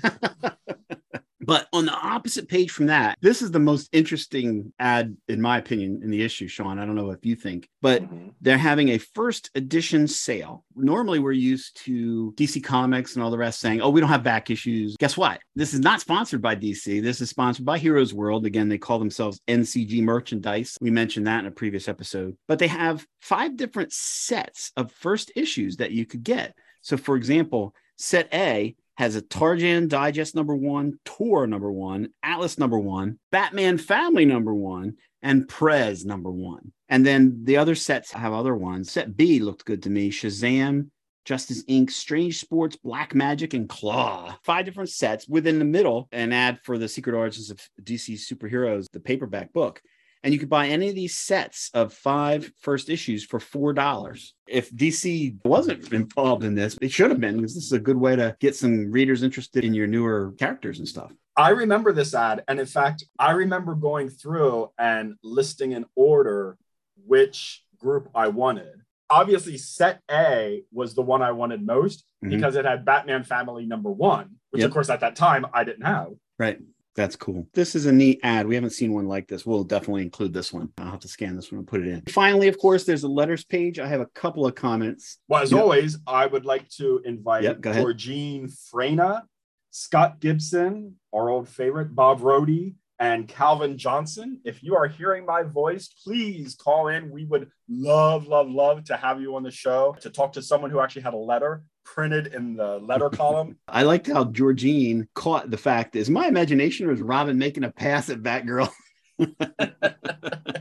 But on the opposite page from that, this is the most interesting ad, in my opinion, in the issue, Sean. I don't know if you think, but Mhm. they're having a first edition sale. Normally, we're used to DC Comics and all the rest saying, oh, we don't have back issues. Guess what? This is not sponsored by DC. This is sponsored by Heroes World. Again, they call themselves NCG Merchandise. We mentioned that in a previous episode. But they have five different sets of first issues that you could get. So, for example, set A has a Tarzan Digest number one, Tor number one, Atlas number one, Batman Family number one, and Prez number one. And then the other sets have other ones. Set B looked good to me Shazam, Justice Inc., Strange Sports, Black Magic, and Claw. Five different sets within the middle, an ad for the Secret Origins of DC Superheroes, the paperback book. And you could buy any of these sets of five first issues for $4. If DC wasn't involved in this, it should have been because this is a good way to get some readers interested in your newer characters and stuff. I remember this ad. And in fact, I remember going through and listing in order which group I wanted. Obviously, set A was the one I wanted most Mhm. because it had Batman Family number one, which Yep. of course at that time I didn't have. Right. That's cool. This is a neat ad. We haven't seen one like this. We'll definitely include this one. I'll have to scan this one and put it in. Finally, of course, there's a letters page. I have a couple of comments. Well, as Yep. always, I would like to invite Yep. Georgine Freyna, Scott Gibson, our old favorite, Bob Rodi, and Calvin Johnson. If you are hearing my voice, please call in. We would love, love, love to have you on the show to talk to someone who actually had a letter printed in the letter column. I liked how Georgine caught the fact is my imagination or is Robin making a pass at Batgirl?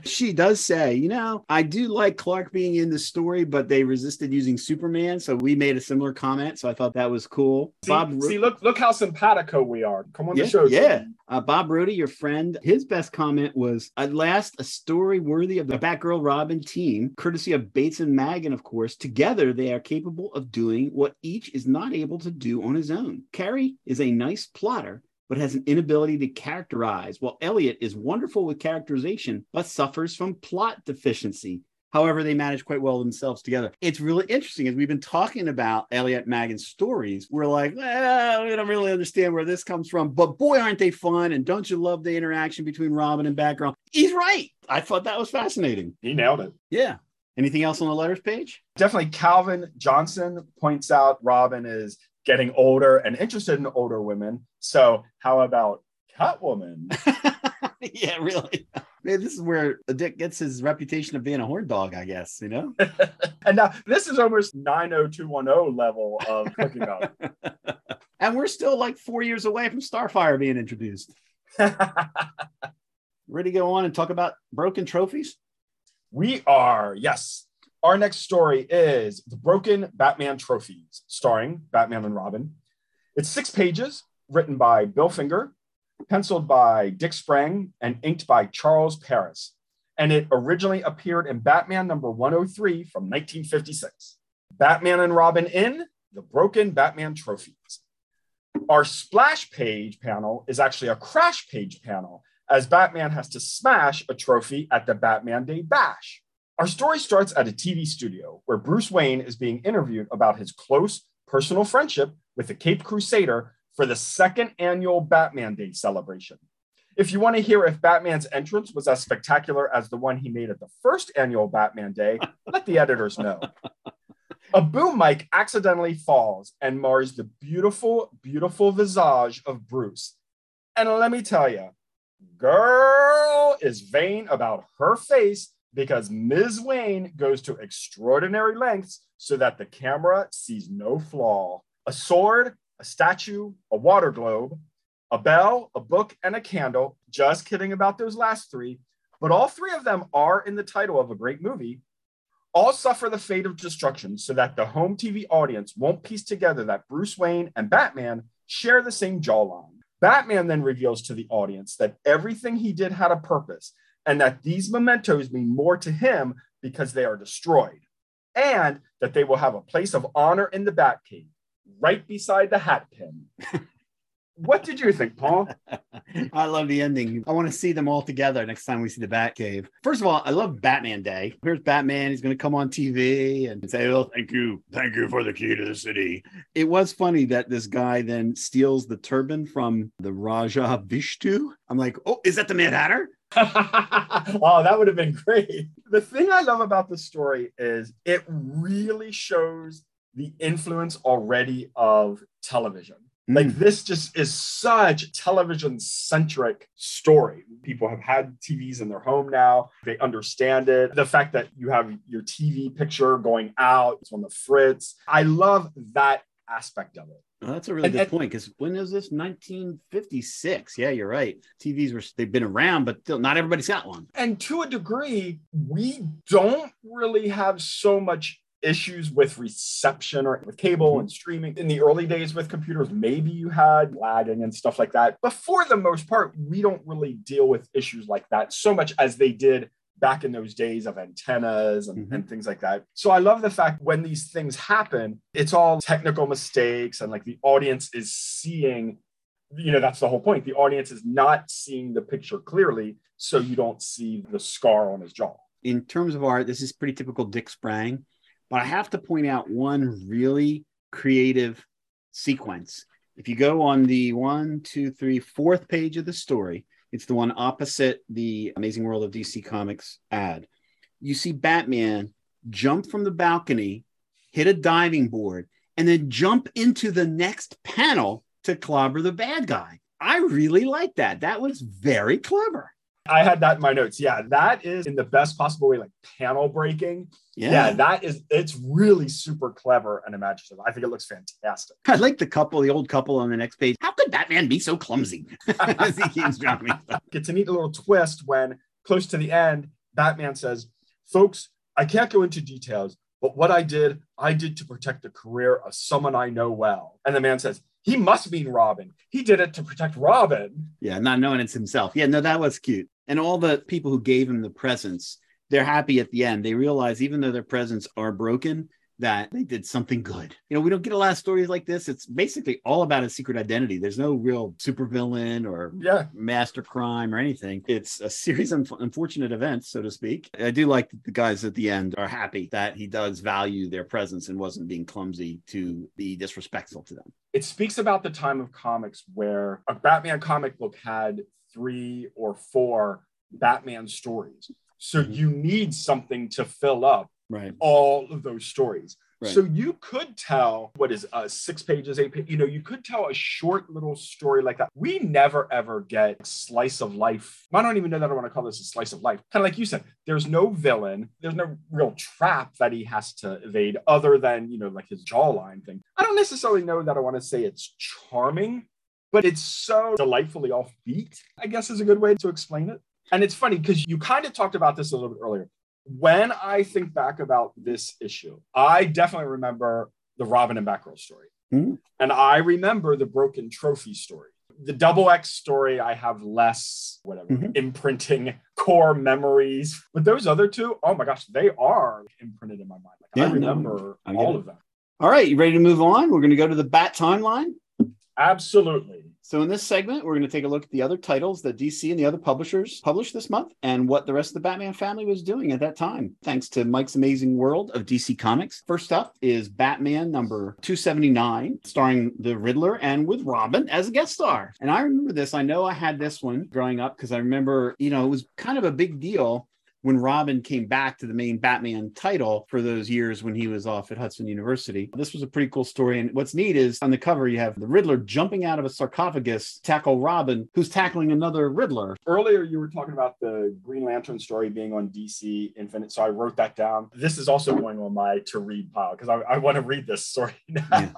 she does say, you know, I do like Clark being in the story, but they resisted using Superman. So we made a similar comment. So I thought that was cool. See, Bob, see, look, look how simpatico we are. Come on yeah, the show. yeah. Uh, Bob Rodi, your friend, his best comment was at last a story worthy of the Batgirl Robin team, courtesy of Bates and Maggin, of course. Together, they are capable of doing what each is not able to do on his own. Cary is a nice plotter, but has an inability to characterize, while Elliot is wonderful with characterization, but suffers from plot deficiency. However, they manage quite well themselves together. It's really interesting as we've been talking about Elliot Maggin's stories. We're like, well, we don't really understand where this comes from, but boy, aren't they fun? And don't you love the interaction between Robin and Batgirl? He's right. I thought that was fascinating. He nailed it. Yeah. Anything else on the letters page? definitely Calvin Johnson points out Robin is getting older and interested in older women. So how about Catwoman? yeah, really. Man, this is where a Dick gets his reputation of being a horn dog, I guess, you know? and now this is almost 90210 level of cooking up. and we're still like four years away from Starfire being introduced. Ready to go on and talk about broken trophies? we are, yes. Our next story is The Broken Batman Trophies, starring Batman and Robin. It's six pages, written by Bill Finger, penciled by Dick Sprang, and inked by Charles Paris. And it originally appeared in Batman number 103 from 1956. Batman and Robin in The Broken Batman Trophies. Our splash page panel is actually a crash page panel, as Batman has to smash a trophy at the Batman Day Bash. Our story starts at a TV studio where Bruce Wayne is being interviewed about his close personal friendship with the Cape Crusader for the second annual Batman Day celebration. If you want to hear if Batman's entrance was as spectacular as the one he made at the first annual Batman Day, let the editors know. A boom mic accidentally falls and mars the beautiful, beautiful visage of Bruce. And let me tell you, girl is vain about her face because Ms. Wayne goes to extraordinary lengths so that the camera sees no flaw. A sword, a statue, a water globe, a bell, a book, and a candle. Just kidding about those last three, but all three of them are in the title of a great movie. All suffer the fate of destruction so that the home TV audience won't piece together that Bruce Wayne and Batman share the same jawline. Batman then reveals to the audience that everything he did had a purpose and that these mementos mean more to him because they are destroyed, and that they will have a place of honor in the Batcave, right beside the hat pin. what did you think, Paul? I love the ending. I want to see them all together next time we see the Batcave. First of all, I love Batman Day. Here's Batman. He's going to come on TV and say, "Oh, thank you, thank you for the key to the city." It was funny that this guy then steals the turban from the Raja Vishnu. I'm like, "Oh, is that the Mad Hatter?" oh, that would have been great. The thing I love about the story is it really shows the influence already of television. Like Mm. this just is such television centric story. People have had TVs in their home now. They understand it. The fact that you have your TV picture going out, it's on the fritz. I love that aspect of it. Oh, that's a really And- good and- point because when is this? 1956. Yeah, you're right. TVs were they've been around, but still not everybody's got one. And to a degree, we don't really have so much issues with reception or with cable Mhm. and streaming. In the early days with computers, maybe you had lagging and stuff like that. But for the most part, we don't really deal with issues like that so much as they did back in those days of antennas and, Mhm. and things like that. So I love the fact when these things happen, it's all technical mistakes and like the audience is seeing you know that's the whole point the audience is not seeing the picture clearly so you don't see the scar on his jaw in terms of art, this is pretty typical Dick Sprang, but I have to point out one really creative sequence. If you go on the one, two, three, fourth page of the story, it's the one opposite the Amazing World of DC Comics ad. You see Batman jump from the balcony, hit a diving board, and then jump into the next panel to clobber the bad guy. I really like that. That was very clever. I had that in my notes yeah that is in the best possible way like panel breaking yeah, Yeah. that is it's really super clever and imaginative i think it looks fantastic I like the couple, the old couple on the next page. How could Batman be so clumsy? As he keeps dropping stuff. it's a neat little twist when close to the end batman says folks i can't go into details but what i did i did to protect the career of someone i know well and the man says he must mean robin he did it to protect robin Yeah, not knowing it's himself. Yeah, no, that was cute. And all the people who gave him the presents, they're happy at the end. They realize even though their presents are broken, that they did something good. You know, we don't get a lot of stories like this. It's basically all about a secret identity. There's no real supervillain or yeah master crime or anything. It's a series of unfortunate events, so to speak. I do like that the guys at the end are happy that he does value their presence and wasn't being clumsy to be disrespectful to them. It speaks about the time of comics where a Batman comic book had three or four Batman stories. So Mhm. you need something to fill up Right. all of those stories. Right. So you could tell what is uh, six pages, eight pages, you know, you could tell a short little story like that. We never ever get slice of life. I don't even know that I want to call this a slice of life. Kind of like you said, there's no villain, there's no real trap that he has to evade other than, you know, like his jawline thing. I don't necessarily know that I want to say it's charming, but it's so delightfully offbeat, I guess is a good way to explain it. And it's funny because you kind of talked about this a little bit earlier when I think back about this issue, I definitely remember the Robin and Batgirl story. Hmm. And I remember the broken trophy story. The double X story, I have less, whatever, Mhm. imprinting core memories. But those other two, oh my gosh, they are imprinted in my mind. Like, Yeah, I no, remember I all it. of them. All right, you ready to move on? We're going to go to the Bat timeline. Absolutely. So, in this segment, we're going to take a look at the other titles that DC and the other publishers published this month and what the rest of the Batman family was doing at that time. Thanks to Mike's Amazing World of DC Comics. First up is Batman number 279, starring the Riddler and with Robin as a guest star. And I remember this. I know I had this one growing up because I remember, you know, it was kind of a big deal when Robin came back to the main Batman title for those years when he was off at Hudson University. This was a pretty cool story. And what's neat is on the cover, you have the Riddler jumping out of a sarcophagus, to tackle Robin, who's tackling another Riddler. Earlier, you were talking about the Green Lantern story being on DC Infinite. So I wrote that down. This is also going on my to read pile because I, I want to read this story now. Yeah.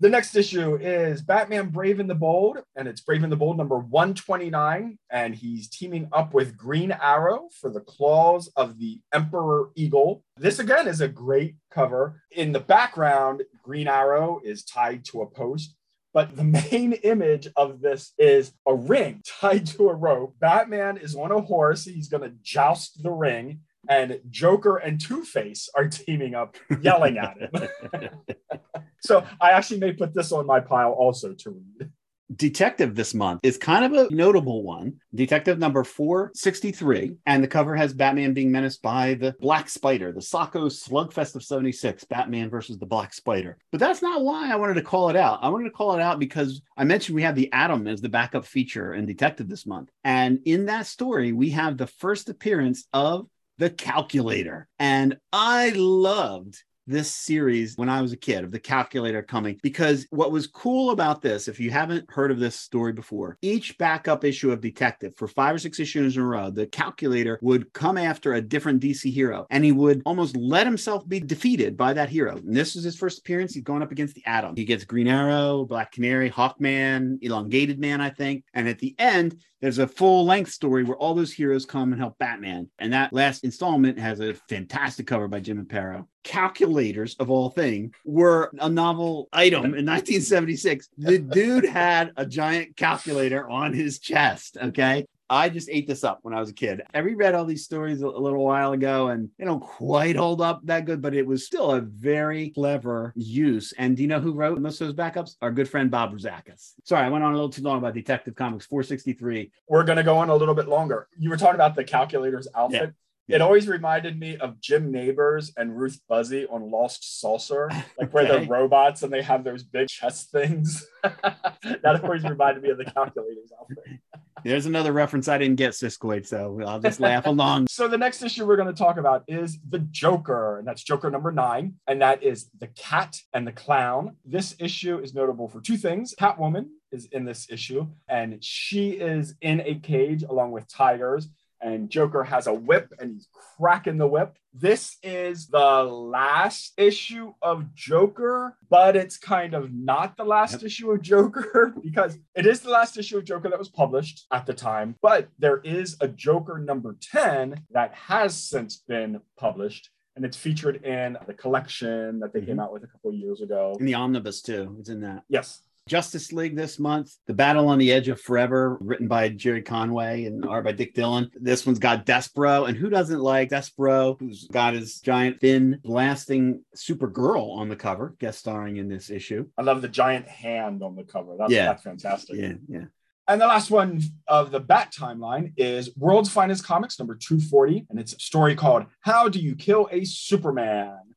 The next issue is Batman Brave and the Bold, and it's Brave and the Bold number 129. And he's teaming up with Green Arrow for the claws of the Emperor Eagle. This again is a great cover. In the background, Green Arrow is tied to a post. But the main image of this is a ring tied to a rope. Batman is on a horse. He's going to joust the ring. And Joker and Two Face are teaming up, yelling at him. so I actually may put this on my pile also to read. Detective this month is kind of a notable one. Detective number 463. And the cover has Batman being menaced by the Black Spider, the Sacco Slugfest of 76, Batman versus the Black Spider. But that's not why I wanted to call it out. I wanted to call it out because I mentioned we have the Atom as the backup feature in Detective this month. And in that story, we have the first appearance of the calculator. And I loved this series when I was a kid of the calculator coming because what was cool about this, if you haven't heard of this story before, each backup issue of Detective for five or six issues in a row, the calculator would come after a different DC hero and he would almost let himself be defeated by that hero. And this is his first appearance. He's going up against the Atom. He gets Green Arrow, Black Canary, Hawkman, Elongated Man, I think. And at the end, there's a full length story where all those heroes come and help Batman. And that last installment has a fantastic cover by Jim Aparo. Calculators, of all things, were a novel item in 1976. The dude had a giant calculator on his chest. Okay. I just ate this up when I was a kid. I reread all these stories a, little while ago and they don't quite hold up that good, but it was still a very clever use. And do you know who wrote most of those backups? Our good friend Bob Rozakis. Sorry, I went on a little too long about Detective Comics 463. We're going to go on a little bit longer. You were talking about the calculator's outfit. Yeah. It always reminded me of Jim Nabors and Ruth Buzzi on Lost Saucer, like where okay. they're robots and they have those big chest things. that always reminded me of the calculator's outfit. There's another reference I didn't get, Siskoid, so I'll just laugh along. So the next issue we're going to talk about is the Joker, and that's Joker number nine, and that is the Cat and the Clown. This issue is notable for two things. Catwoman is in this issue, and she is in a cage along with tigers and Joker has a whip and he's cracking the whip. This is the last issue of Joker, but it's kind of not the last yep. issue of Joker because it is the last issue of Joker that was published at the time. But there is a Joker number 10 that has since been published and it's featured in the collection that they mm-hmm. came out with a couple years ago. In the omnibus too, it's in that. Yes. Justice League this month, The Battle on the Edge of Forever, written by Gerry Conway and art by Dick Dillin. This one's got Despero, and who doesn't like Despero, who's got his giant fin blasting Supergirl on the cover, guest starring in this issue. I love the giant hand on the cover. That's, yeah. that's fantastic. Yeah, yeah. And the last one of the Bat timeline is World's Finest Comics number 240, and it's a story called How Do You Kill a Superman?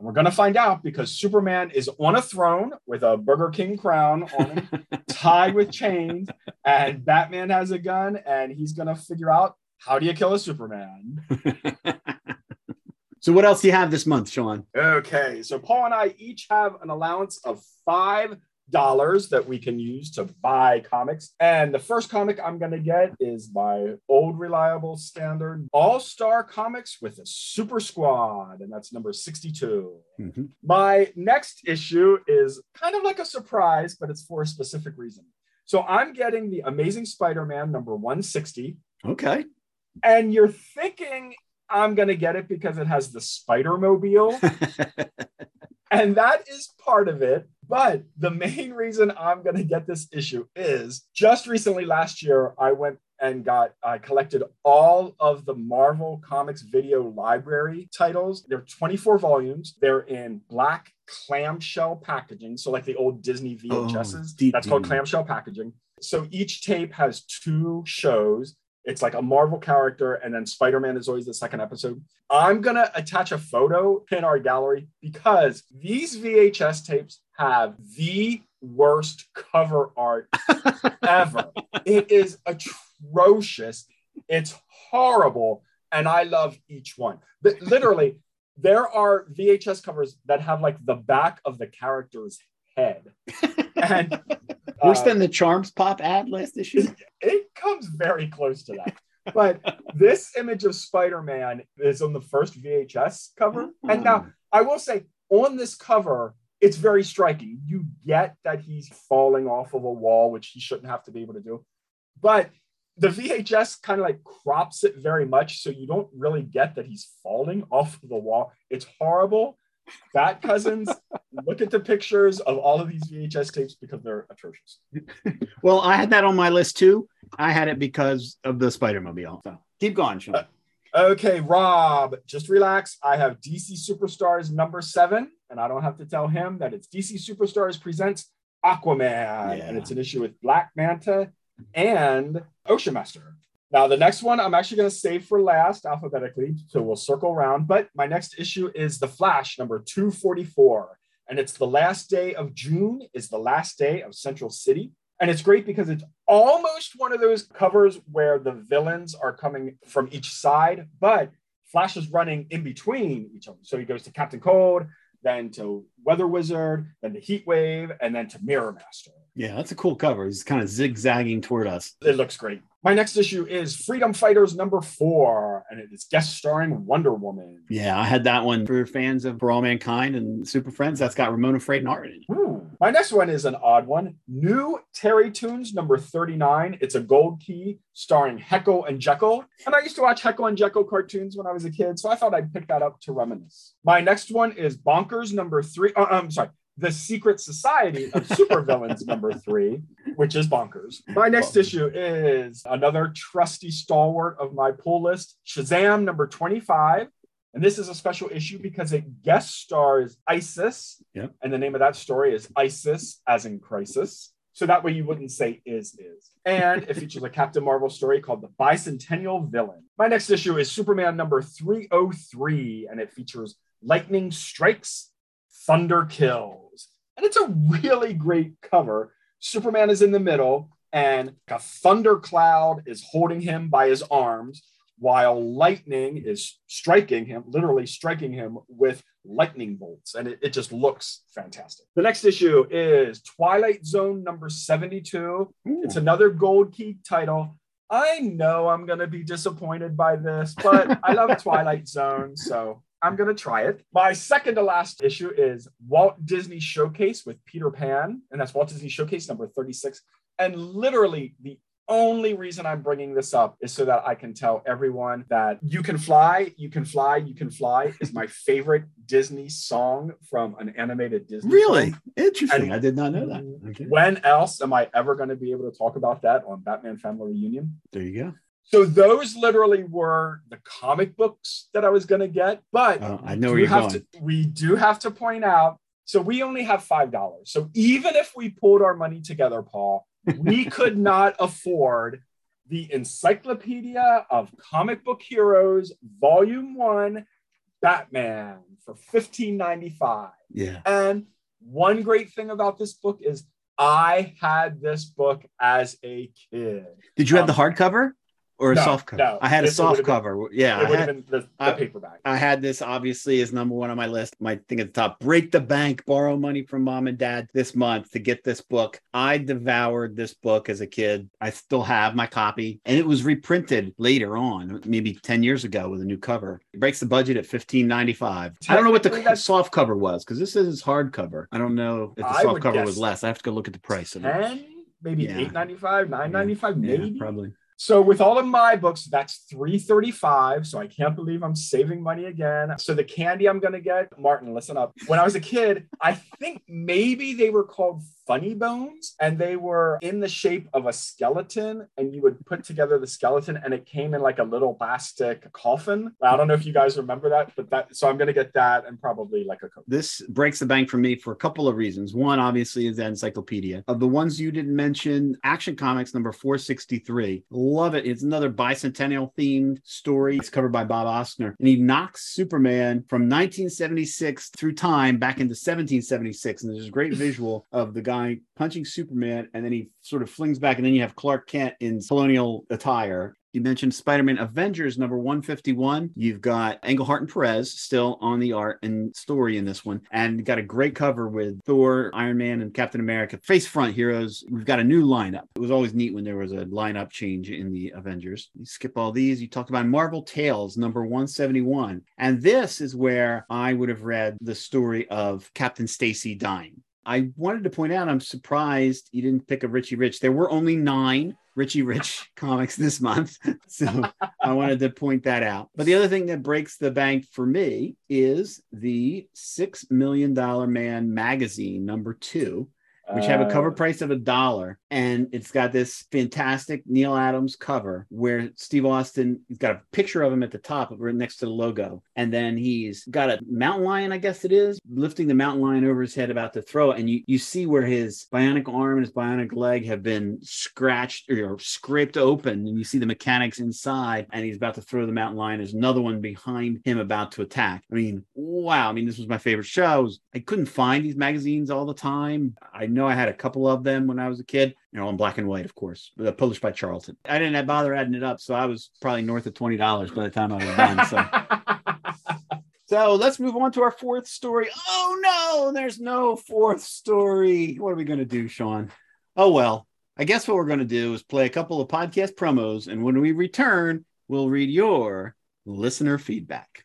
And we're going to find out because Superman is on a throne with a Burger King crown on him, tied with chains, and Batman has a gun, and he's going to figure out how do you kill a Superman. so, what else do you have this month, Sean? Okay, so Paul and I each have an allowance of five dollars that we can use to buy comics. And the first comic I'm going to get is my old reliable standard All Star Comics with a Super Squad, and that's number 62. Mm-hmm. My next issue is kind of like a surprise, but it's for a specific reason. So I'm getting the Amazing Spider Man number 160. Okay. And you're thinking I'm going to get it because it has the Spider Mobile. and that is part of it. But the main reason I'm going to get this issue is just recently last year, I went and got, I collected all of the Marvel Comics video library titles. They're 24 volumes. They're in black clamshell packaging. So, like the old Disney VHSs, oh, that's called clamshell packaging. So, each tape has two shows it's like a Marvel character, and then Spider Man is always the second episode. I'm gonna attach a photo in our gallery because these VHS tapes have the worst cover art ever. It is atrocious. It's horrible, and I love each one. But literally, there are VHS covers that have like the back of the character's head, and Worse uh, than the Charms Pop ad last issue? It comes very close to that. but this image of Spider Man is on the first VHS cover. And now I will say, on this cover, it's very striking. You get that he's falling off of a wall, which he shouldn't have to be able to do. But the VHS kind of like crops it very much. So you don't really get that he's falling off of the wall. It's horrible. Bat Cousins, look at the pictures of all of these VHS tapes because they're atrocious. well, I had that on my list too. I had it because of the Spider Mobile. So keep going, Sean. Uh, okay, Rob, just relax. I have DC Superstars number seven, and I don't have to tell him that it's DC Superstars presents Aquaman, Yeah. and it's an issue with Black Manta and Ocean Master. Now, the next one I'm actually going to save for last alphabetically, so we'll circle around. But my next issue is The Flash, number 244. And it's the last day of June, is the last day of Central City. And it's great because it's almost one of those covers where the villains are coming from each side, but Flash is running in between each other. So he goes to Captain Cold, then to Weather Wizard, then the Heat Wave, and then to Mirror Master. Yeah, that's a cool cover. He's kind of zigzagging toward us. It looks great. My next issue is Freedom Fighters number four, and it is guest starring Wonder Woman. Yeah, I had that one for fans of For All Mankind and Super Friends. That's got Ramona Fradon art in it. Ooh. My next one is an odd one. New Terrytoons number 39. It's a gold key starring Heckle and Jekyll. And I used to watch Heckle and Jekyll cartoons when I was a kid, so I thought I'd pick that up to reminisce. My next one is Bonkers number three. Uh, I'm sorry. The Secret Society of Supervillains number three, which is bonkers. My next issue is another trusty stalwart of my pull list, Shazam number 25. And this is a special issue because it guest stars Isis. Yep. And the name of that story is Isis, as in crisis. So that way you wouldn't say is is. And it features a Captain Marvel story called The Bicentennial Villain. My next issue is Superman number 303, and it features lightning strikes, thunder kills. And it's a really great cover. Superman is in the middle, and a thunder cloud is holding him by his arms while lightning is striking him, literally striking him with lightning bolts. And it, it just looks fantastic. The next issue is Twilight Zone number 72. It's another gold key title. I know I'm going to be disappointed by this, but I love Twilight Zone. So I'm going to try it. My second to last issue is Walt Disney Showcase with Peter Pan. And that's Walt Disney Showcase number 36. And literally, the only reason I'm bringing this up is so that I can tell everyone that You Can Fly, You Can Fly, You Can Fly is my favorite Disney song from an animated Disney. Really film. interesting. And- I did not know that. Okay, When else am I ever going to be able to talk about that on Batman Family Reunion? there you go. So those literally were the comic books that I was going to get, but Oh, I know where we you're have going. to we do have to point out so we only have five dollars so even if we pulled our money together paul we could not afford the encyclopedia of comic book heroes volume one batman for 1595 Yeah. and one great thing about this book is i had this book as a kid Did you have the Um, hardcover or a no, soft cover? no. I had a soft would've been- cover. Yeah, I had, the, the I- paperback I had this obviously as number one on my list. My thing at the top: break the bank, borrow money from mom and dad this month to get this book. I devoured this book as a kid. I still have my copy, and it was reprinted later on, maybe ten years ago, with a new cover. It breaks the budget at fifteen ninety five. I don't know what the soft cover was because this is hardcover. I don't know if the soft cover was less. I have to go look at the price of it. 10 maybe Yeah. 895 995 Yeah, maybe probably. So with all of my books that's 335 so i can't believe i'm saving money again. So the candy i'm to get martin listen up. When i was a kid i think maybe they were called funny bones and they were in the shape of a skeleton and you would put together the skeleton and it came in like a little plastic coffin i don't know if you guys remember that but that so i'm going to get that and probably like a coke This breaks the bank for me for a couple of reasons. One, obviously, is the encyclopedia. Of the ones you didn't mention, Action Comics number 463. Love it. It's another bicentennial themed story. It's covered by Bob Oksner. And he knocks Superman from 1976 through time back into 1776. And there's a great visual of the guy punching Superman, and then he sort of flings back, and then you have Clark Kent in colonial attire. You mentioned Spider-Man Avengers number 151. You've got Englehart and Perez still on the art and story in this one. And got a great cover with Thor, Iron Man, and Captain America. Face front heroes. We've got a new lineup. It was always neat when there was a lineup change in the Avengers. You skip all these. You talked about Marvel Tales number 171. And this is where I would have read the story of Captain Stacy dying. I wanted to point out, I'm surprised you didn't pick a Richie Rich. There were only nine Richie Rich comics this month. So I wanted to point that out. But the other thing that breaks the bank for me is the Six Million Dollar Man magazine, number two. Which have a cover Uh, price of a dollar. And it's got this fantastic Neal Adams cover where Steve Austin, he's got a picture of him at the top, right next to the logo. And then he's got a mountain lion, I guess it is, lifting the mountain lion over his head, about to throw it. And you, you see where his bionic arm and his bionic leg have been scratched or scraped open. And you see the mechanics inside. And he's about to throw the mountain lion. There's another one behind him about to attack. I mean, wow. I mean, this was my favorite show. I, was, I couldn't find these magazines all the time. I know I had a couple of them when I was a kid, you know, in black and white, of course, but published by Charlton. I didn't bother adding it up. So I was probably north of $20 by the time I was done. So. So let's move on to our fourth story. Oh no, there's no fourth story. What are we going to do, Sean? Oh well, I guess what we're going to do is play a couple of podcast promos, and when we return, we'll read your listener feedback.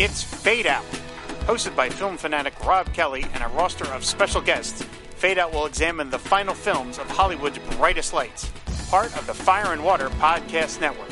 It's Fade Out. Hosted by film fanatic Rob Kelly and a roster of special guests, Fade Out will examine the final films of Hollywood's brightest lights, part of the Fire and Water Podcast Network.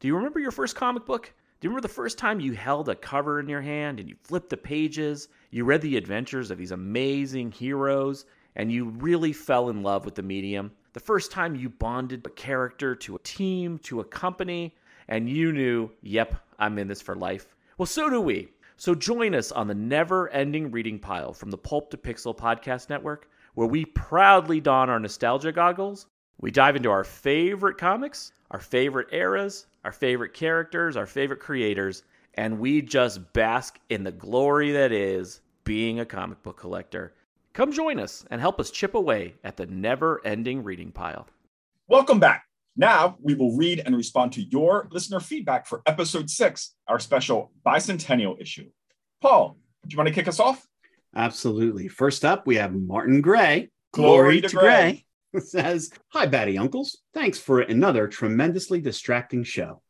Do you remember your first comic book? Do you remember the first time you held a cover in your hand and you flipped the pages? You read the adventures of these amazing heroes and you really fell in love with the medium? The first time you bonded a character to a team, to a company, and you knew, yep, I'm in this for life? Well, so do we. So join us on the never ending reading pile from the Pulp to Pixel podcast network, where we proudly don our nostalgia goggles. We dive into our favorite comics, our favorite eras, our favorite characters, our favorite creators, and we just bask in the glory that is being a comic book collector. Come join us and help us chip away at the never ending reading pile. Welcome back. Now we will read and respond to your listener feedback for episode six, our special bicentennial issue. Paul, do you want to kick us off? Absolutely. First up, we have Martin Gray. Glory to Gray. says, Hi, Batty Uncles. Thanks for another tremendously distracting show.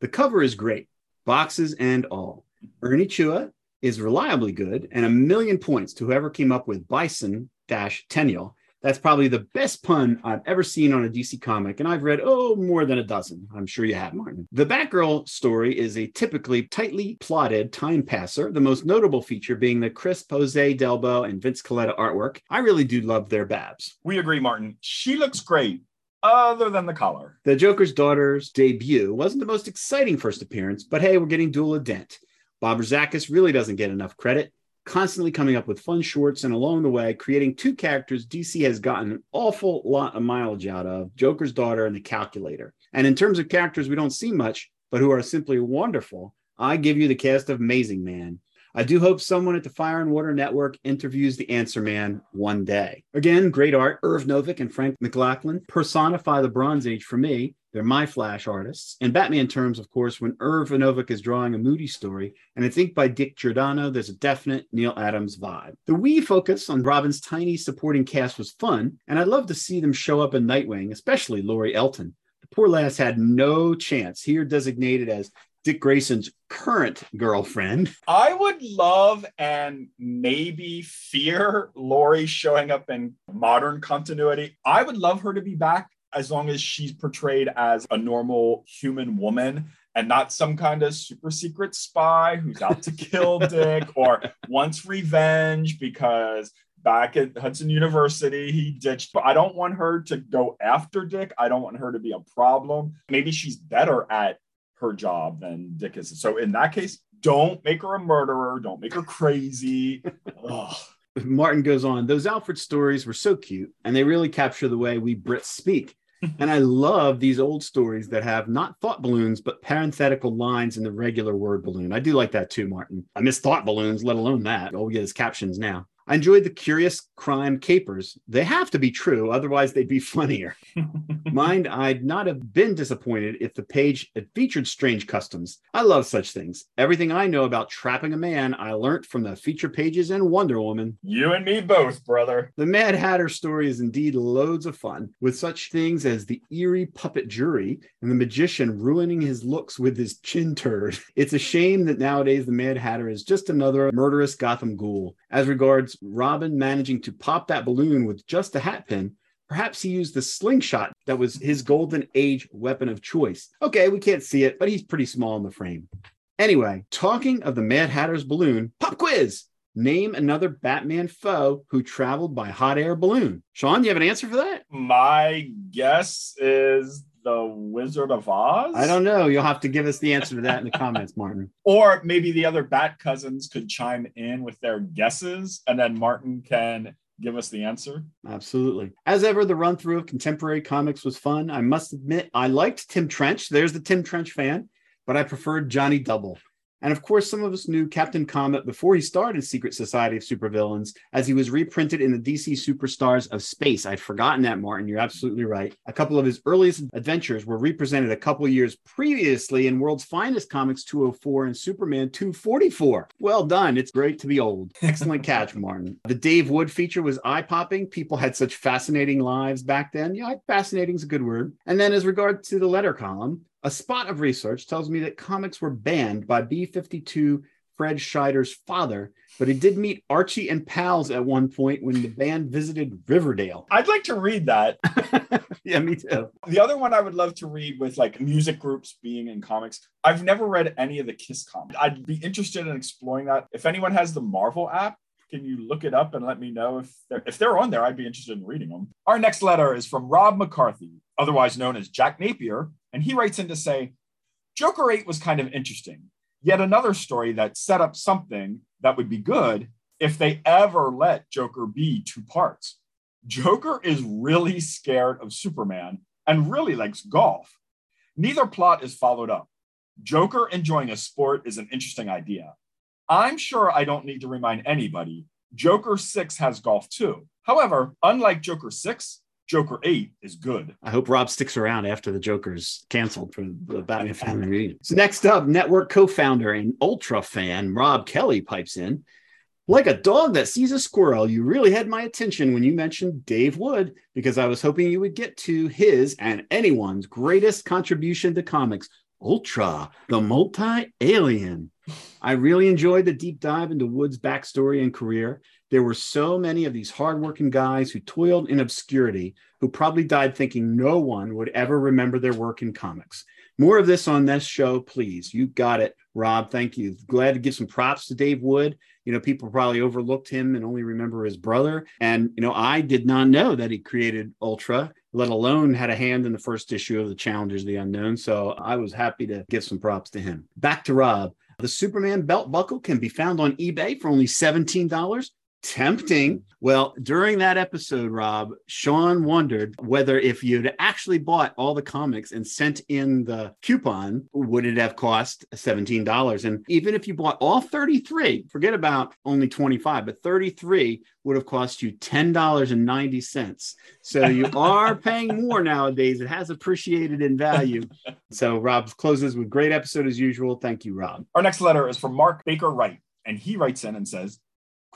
The cover is great, boxes and all. Ernie Chua is reliably good, and a million points to whoever came up with bison dash tennial. That's probably the best pun I've ever seen on a DC comic, and I've read, oh, more than a dozen. I'm sure you have, Martin. The Batgirl story is a typically tightly plotted time passer, the most notable feature being the crisp Jose Delbo and Vince Colletta artwork. I really do love their Babs. We agree, Martin. She looks great, other than the color. The Joker's daughter's debut wasn't the most exciting first appearance, but hey, we're getting Duela Dent. Bob Rozakis really doesn't get enough credit, constantly coming up with fun shorts and along the way creating two characters DC has gotten an awful lot of mileage out of Joker's daughter and the calculator. And in terms of characters we don't see much, but who are simply wonderful, I give you the cast of Amazing Man. I do hope someone at the Fire and Water Network interviews the Answer Man one day. Again, great art. Irv Novick and Frank McLaughlin personify the Bronze Age for me. They're my Flash artists. And Batman terms, of course, when Irv Novick is drawing a moody story and it's inked by Dick Giordano, there's a definite Neal Adams vibe. The wee focus on Robin's tiny supporting cast was fun, and I'd love to see them show up in Nightwing, especially Lori Elton. The poor lass had no chance, here designated as Dick Grayson's current girlfriend. I would love and maybe fear Lori showing up in modern continuity. I would love her to be back as long as she's portrayed as a normal human woman and not some kind of super secret spy who's out to kill Dick or wants revenge because back at Hudson University he ditched. But I don't want her to go after Dick. I don't want her to be a problem. Maybe she's better at her job than Dick is. So in that case, don't make her a murderer. Don't make her crazy. Martin goes on, those Alfred stories were so cute and they really capture the way we Brits speak. and I love these old stories that have not thought balloons, but parenthetical lines in the regular word balloon. I do like that too, Martin. I miss thought balloons, let alone that. All we get is captions now. I enjoyed the curious crime capers. They have to be true, otherwise, they'd be funnier. Mind, I'd not have been disappointed if the page had featured strange customs. I love such things. Everything I know about trapping a man, I learnt from the feature pages and Wonder Woman. You and me both, brother. The Mad Hatter story is indeed loads of fun, with such things as the eerie puppet jury and the magician ruining his looks with his chin turd. It's a shame that nowadays the Mad Hatter is just another murderous Gotham ghoul. As regards Robin managing to pop that balloon with just a hat pin, Perhaps he used the slingshot that was his golden age weapon of choice. Okay, we can't see it, but he's pretty small in the frame. Anyway, talking of the Mad Hatter's balloon, pop quiz. Name another Batman foe who traveled by hot air balloon. Sean, you have an answer for that? My guess is the Wizard of Oz. I don't know. You'll have to give us the answer to that in the comments, Martin. Or maybe the other Bat cousins could chime in with their guesses, and then Martin can give us the answer. Absolutely. As ever, the run through of contemporary comics was fun. I must admit, I liked Tim Trench. There's the Tim Trench fan, but I preferred Johnny Double. And of course, some of us knew Captain Comet before he started Secret Society of Supervillains, as he was reprinted in the DC Superstars of Space. I'd forgotten that, Martin. You're absolutely right. A couple of his earliest adventures were represented a couple years previously in World's Finest Comics 204 and Superman 244. Well done. It's great to be old. Excellent catch, Martin. The Dave Wood feature was eye popping. People had such fascinating lives back then. Yeah, fascinating is a good word. And then, as regard to the letter column, a spot of research tells me that comics were banned by B 52 Fred Schneider's father, but he did meet Archie and pals at one point when the band visited Riverdale. I'd like to read that. yeah, me too. The other one I would love to read with like music groups being in comics. I've never read any of the Kiss comics. I'd be interested in exploring that. If anyone has the Marvel app, can you look it up and let me know if they're, if they're on there? I'd be interested in reading them. Our next letter is from Rob McCarthy, otherwise known as Jack Napier, and he writes in to say, Joker 8 was kind of interesting. Yet another story that set up something that would be good if they ever let Joker be two parts. Joker is really scared of Superman and really likes golf. Neither plot is followed up. Joker enjoying a sport is an interesting idea. I'm sure I don't need to remind anybody, Joker 6 has golf too. However, unlike Joker 6, Joker 8 is good. I hope Rob sticks around after the Joker's canceled for the Batman family reunion. So next up, network co-founder and ultra fan Rob Kelly pipes in. Like a dog that sees a squirrel, you really had my attention when you mentioned Dave Wood, because I was hoping you would get to his and anyone's greatest contribution to comics, Ultra, the multi alien. I really enjoyed the deep dive into Wood's backstory and career. There were so many of these hardworking guys who toiled in obscurity who probably died thinking no one would ever remember their work in comics. More of this on this show, please. You got it, Rob. Thank you. Glad to give some props to Dave Wood. You know, people probably overlooked him and only remember his brother. And, you know, I did not know that he created Ultra, let alone had a hand in the first issue of the Challengers of the Unknown. So I was happy to give some props to him. Back to Rob. The Superman belt buckle can be found on eBay for only $17 tempting. Well, during that episode, Rob, Sean wondered whether if you'd actually bought all the comics and sent in the coupon, would it have cost $17? And even if you bought all 33, forget about only 25, but 33 would have cost you $10.90. So you are paying more nowadays. It has appreciated in value. So Rob closes with great episode as usual. Thank you, Rob. Our next letter is from Mark Baker Wright, and he writes in and says,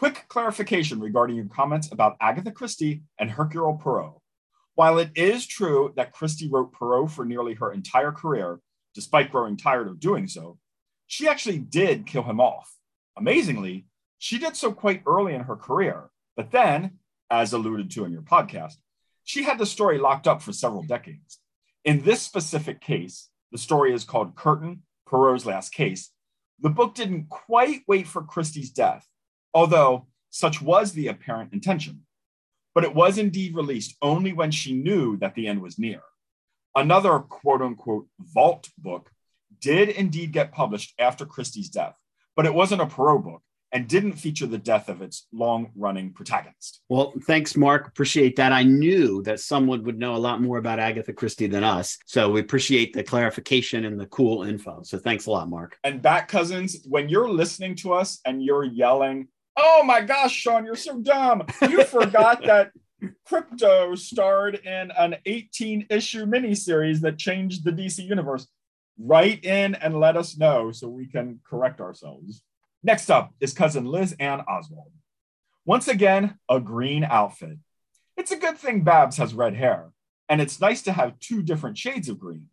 Quick clarification regarding your comments about Agatha Christie and Hercule Poirot. While it is true that Christie wrote Poirot for nearly her entire career, despite growing tired of doing so, she actually did kill him off. Amazingly, she did so quite early in her career, but then, as alluded to in your podcast, she had the story locked up for several decades. In this specific case, the story is called Curtain, Poirot's Last Case. The book didn't quite wait for Christie's death although such was the apparent intention. But it was indeed released only when she knew that the end was near. Another quote unquote vault book did indeed get published after Christie's death, but it wasn't a Poirot book and didn't feature the death of its long running protagonist. Well, thanks, Mark. Appreciate that. I knew that someone would know a lot more about Agatha Christie than us. So we appreciate the clarification and the cool info. So thanks a lot, Mark. And Bat cousins, when you're listening to us and you're yelling, Oh my gosh, Sean, you're so dumb. You forgot that Krypto starred in an 18 issue miniseries that changed the DC universe. Write in and let us know so we can correct ourselves. Next up is cousin Liz Ann Oswald. Once again, a green outfit. It's a good thing Babs has red hair, and it's nice to have two different shades of green.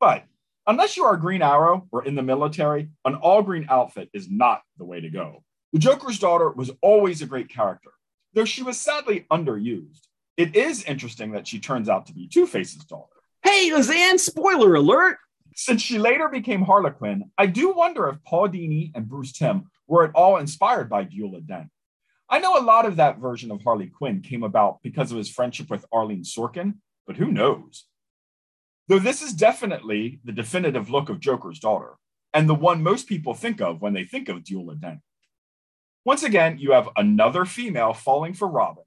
But unless you are a Green Arrow or in the military, an all green outfit is not the way to go. The Joker's daughter was always a great character, though she was sadly underused. It is interesting that she turns out to be Two Face's daughter. Hey, Lizanne, spoiler alert! Since she later became Harlequin, I do wonder if Paul Dini and Bruce Timm were at all inspired by Beulah Dent. I know a lot of that version of Harley Quinn came about because of his friendship with Arlene Sorkin, but who knows? Though this is definitely the definitive look of Joker's daughter, and the one most people think of when they think of Beulah Dent. Once again, you have another female falling for Robin.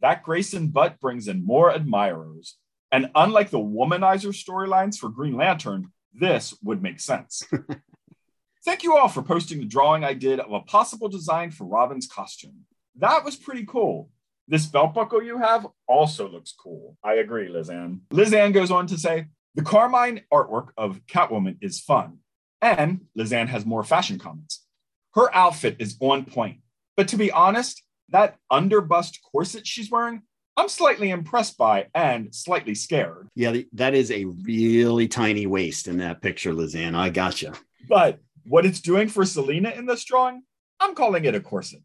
That Grayson Butt brings in more admirers, and unlike the womanizer storylines for Green Lantern, this would make sense. Thank you all for posting the drawing I did of a possible design for Robin's costume. That was pretty cool. This belt buckle you have also looks cool. I agree, Lizanne. Lizanne goes on to say, the Carmine artwork of Catwoman is fun. And Lizanne has more fashion comments. Her outfit is on point. But to be honest, that underbust corset she's wearing, I'm slightly impressed by and slightly scared. Yeah, that is a really tiny waist in that picture, Lizanne. I gotcha. But what it's doing for Selina in this drawing, I'm calling it a corset.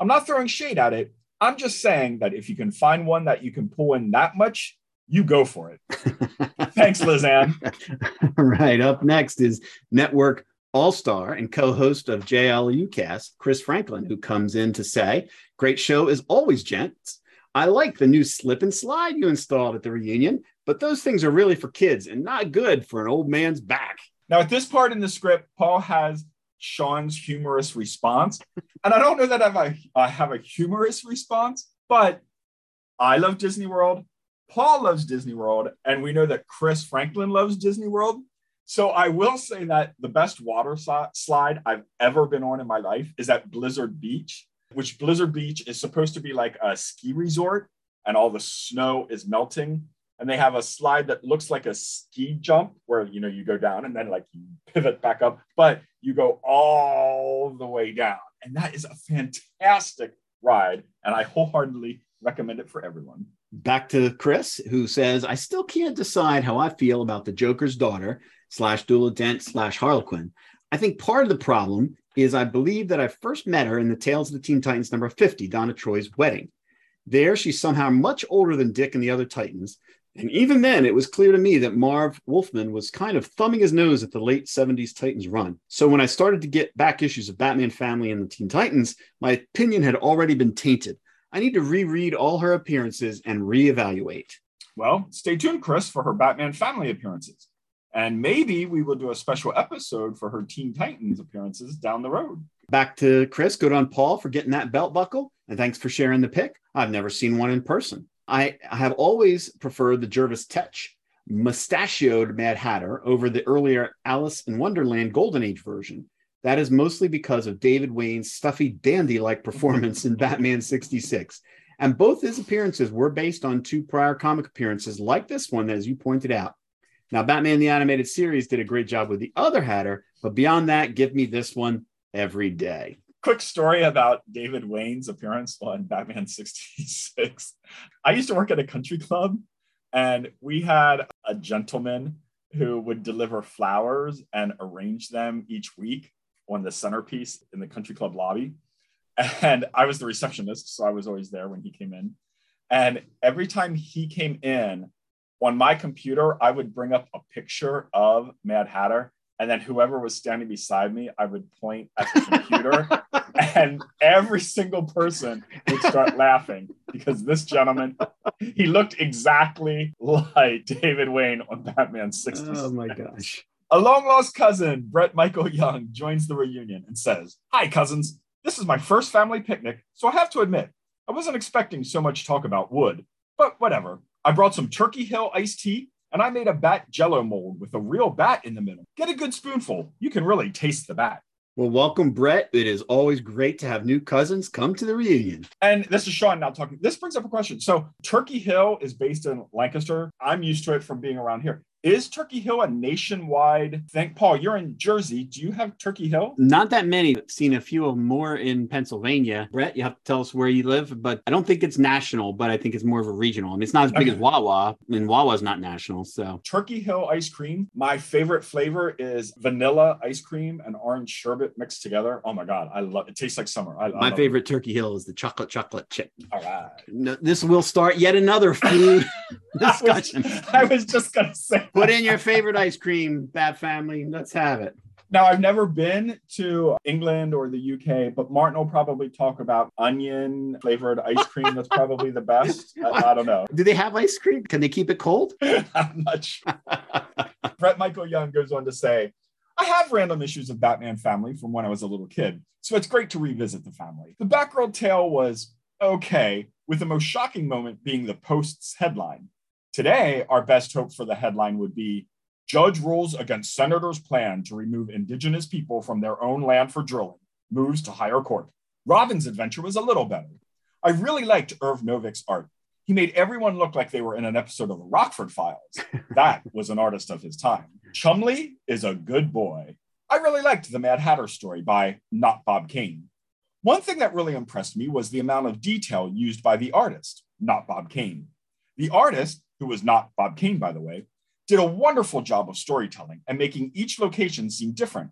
I'm not throwing shade at it. I'm just saying that if you can find one that you can pull in that much, you go for it. Thanks, Lizanne. All right. Up next is Network All Star and co host of JLUcast, Chris Franklin, who comes in to say, Great show as always, gents. I like the new slip and slide you installed at the reunion, but those things are really for kids and not good for an old man's back. Now, at this part in the script, Paul has Sean's humorous response. And I don't know that I have a, I have a humorous response, but I love Disney World. Paul loves Disney World. And we know that Chris Franklin loves Disney World. So I will say that the best water slide I've ever been on in my life is at Blizzard Beach, which Blizzard Beach is supposed to be like a ski resort and all the snow is melting. And they have a slide that looks like a ski jump where you know you go down and then like you pivot back up but you go all the way down. And that is a fantastic ride and i wholeheartedly recommend it for everyone. Back to chris who says i still can't decide how i feel about the joker's daughter slash Beulah Dent slash harlequin i think part of the problem is i believe that i first met her in the tales of the teen titans number 50 donna troy's wedding there, she's somehow much older than Dick and the other Titans, and even then, it was clear to me that Marv Wolfman was kind of thumbing his nose at the late 70s Titans run. So when I started to get back issues of Batman Family and the Teen Titans, my opinion had already been tainted. I need to reread all her appearances and reevaluate. Well, stay tuned, Chris, for her Batman Family appearances. And maybe we will do a special episode for her Teen Titans appearances down the road. Back to Chris. Good on Paul for getting that belt buckle. And thanks for sharing the pic. I've never seen one in person. I have always preferred the Jervis Tetch mustachioed Mad Hatter over the earlier Alice in Wonderland Golden Age version. That is mostly because of David Wayne's stuffy dandy like performance in Batman 66. And both his appearances were based on two prior comic appearances like this one, as you pointed out. Now, Batman the Animated Series did a great job with the other Hatter, but beyond that, give me this one every day quick story about David Wayne's appearance on Batman 66. I used to work at a country club, and we had a gentleman who would deliver flowers and arrange them each week on the centerpiece in the country club lobby. And I was the receptionist, so I was always there when he came in. And every time he came in, on my computer, I would bring up a picture of Mad Hatter and then whoever was standing beside me, I would point at the computer, and every single person would start laughing because this gentleman, he looked exactly like David Wayne on Batman 60. Oh my gosh. A long lost cousin, Brett Michael Young, joins the reunion and says, Hi, cousins. This is my first family picnic, so I have to admit, I wasn't expecting so much talk about wood, but whatever. I brought some Turkey Hill iced tea and I made a bat jello mold with a real bat in the middle. Get a good spoonful. You can really taste the bat. Well, welcome, Brett. It is always great to have new cousins come to the reunion. And this is Sean now talking. This brings up a question. So, Turkey Hill is based in Lancaster. I'm used to it from being around here. Is Turkey Hill a nationwide thing? Paul, you're in Jersey. Do you have Turkey Hill? Not that many. I've seen a few of more in Pennsylvania. Brett, you have to tell us where you live, but I don't think it's national, but I think it's more of a regional. I mean, it's not as big Okay. as Wawa, and Wawa's not national. So Turkey Hill ice cream. My favorite flavor is vanilla ice cream and orange sherbet mixed together. Oh my god, I love it. Tastes like summer. I, I my favorite Turkey Hill is the chocolate chocolate chip. All right. No, this will start yet another food I was, discussion. I was just gonna say. Put in your favorite ice cream, Bat Family. Let's have it. Now, I've never been to England or the UK, but Martin will probably talk about onion flavored ice cream. That's probably the best. I, I don't know. Do they have ice cream? Can they keep it cold? I'm not sure. Brett Michael Young goes on to say, I have random issues of Batman Family from when I was a little kid, so it's great to revisit the family. The Batgirl tale was okay, with the most shocking moment being the Post's headline. Today, our best hope for the headline would be Judge rules against Senator's plan to remove indigenous people from their own land for drilling, moves to higher court. Robin's adventure was a little better. I really liked Irv Novik's art. He made everyone look like they were in an episode of the Rockford Files. That was an artist of his time. Chumley is a good boy. I really liked the Mad Hatter story by not Bob Kane. One thing that really impressed me was the amount of detail used by the artist, not Bob Kane. The artist, who was not Bob Kane, by the way, did a wonderful job of storytelling and making each location seem different.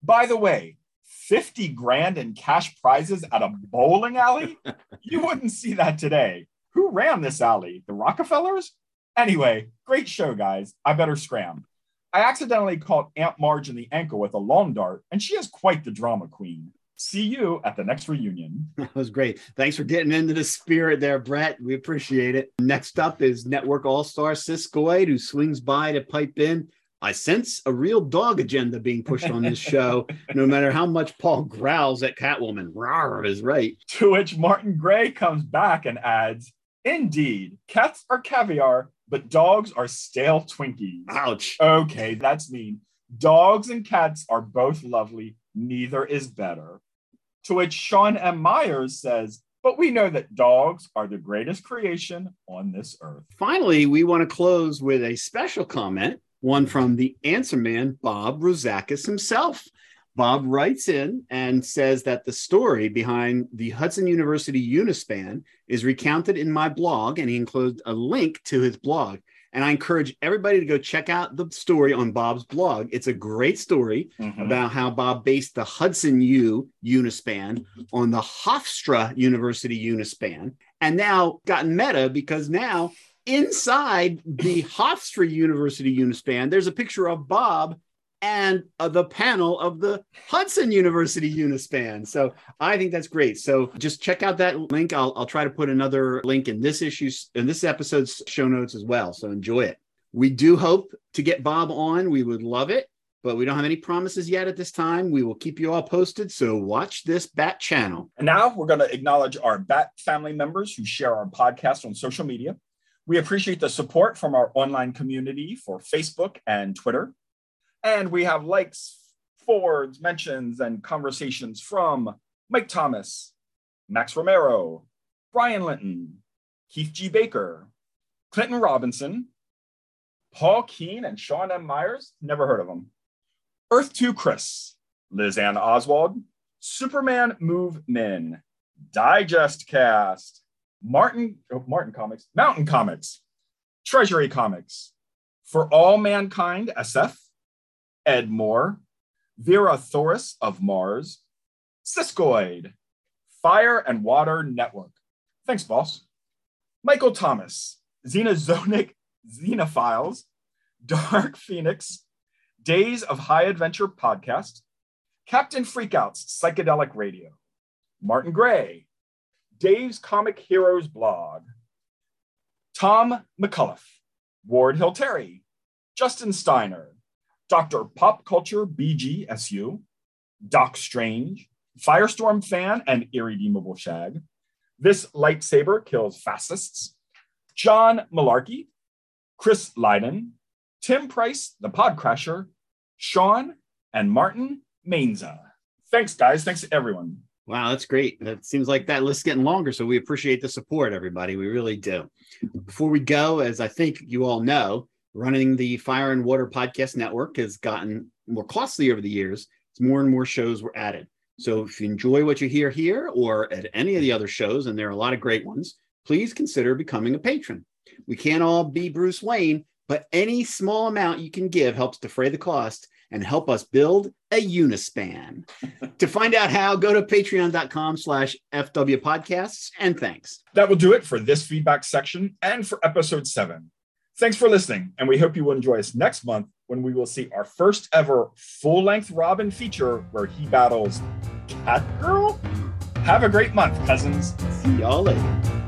By the way, 50 grand in cash prizes at a bowling alley? You wouldn't see that today. Who ran this alley? The Rockefellers? Anyway, great show, guys. I better scram. I accidentally caught Aunt Marge in the ankle with a long dart, and she is quite the drama queen. See you at the next reunion. That was great. Thanks for getting into the spirit there, Brett. We appreciate it. Next up is Network All Star Siskoid, who swings by to pipe in. I sense a real dog agenda being pushed on this show, no matter how much Paul growls at Catwoman. Rawr is right. To which Martin Gray comes back and adds, Indeed, cats are caviar, but dogs are stale Twinkies. Ouch. Okay, that's mean. Dogs and cats are both lovely, neither is better. To which Sean M. Myers says, But we know that dogs are the greatest creation on this earth. Finally, we want to close with a special comment, one from the answer man, Bob Rozakis himself. Bob writes in and says that the story behind the Hudson University Unispan is recounted in my blog, and he includes a link to his blog. And I encourage everybody to go check out the story on Bob's blog. It's a great story mm-hmm. about how Bob based the Hudson U Unispan on the Hofstra University Unispan, and now gotten meta because now inside the Hofstra University Unispan, there's a picture of Bob and uh, the panel of the Hudson University Unispan. So I think that's great. So just check out that link. I'll, I'll try to put another link in this issue's in this episode's show notes as well. So enjoy it. We do hope to get Bob on. We would love it, but we don't have any promises yet at this time. We will keep you all posted. So watch this Bat channel. And now we're going to acknowledge our Bat family members who share our podcast on social media. We appreciate the support from our online community for Facebook and Twitter. And we have likes, forwards, mentions, and conversations from Mike Thomas, Max Romero, Brian Linton, Keith G. Baker, Clinton Robinson, Paul Keene, and Sean M. Myers. Never heard of them. Earth 2 Chris, Liz Ann Oswald, Superman Move Men, Digest Cast, Martin, oh, Martin Comics, Mountain Comics, Treasury Comics, For All Mankind SF, Ed Moore, Vera Thoris of Mars, Siskoid, Fire and Water Network. Thanks, boss. Michael Thomas, Xenozonic Xenophiles, Dark Phoenix, Days of High Adventure Podcast, Captain Freakout's Psychedelic Radio, Martin Gray, Dave's Comic Heroes blog, Tom McCullough, Ward Hill Terry, Justin Steiner, Dr. Pop Culture BGSU, Doc Strange, Firestorm Fan and Irredeemable Shag, This Lightsaber Kills Fascists, John Malarkey, Chris Leiden, Tim Price, the Podcrasher, Sean, and Martin Mainza. Thanks, guys. Thanks to everyone. Wow, that's great. That seems like that list's getting longer. So we appreciate the support, everybody. We really do. Before we go, as I think you all know, Running the Fire and Water Podcast Network has gotten more costly over the years as more and more shows were added. So if you enjoy what you hear here or at any of the other shows, and there are a lot of great ones, please consider becoming a patron. We can't all be Bruce Wayne, but any small amount you can give helps defray the cost and help us build a Unispan. to find out how, go to patreon.com slash FW podcasts and thanks. That will do it for this feedback section and for episode seven. Thanks for listening, and we hope you will enjoy us next month when we will see our first ever full length Robin feature where he battles Catgirl. Have a great month, cousins. See y'all later.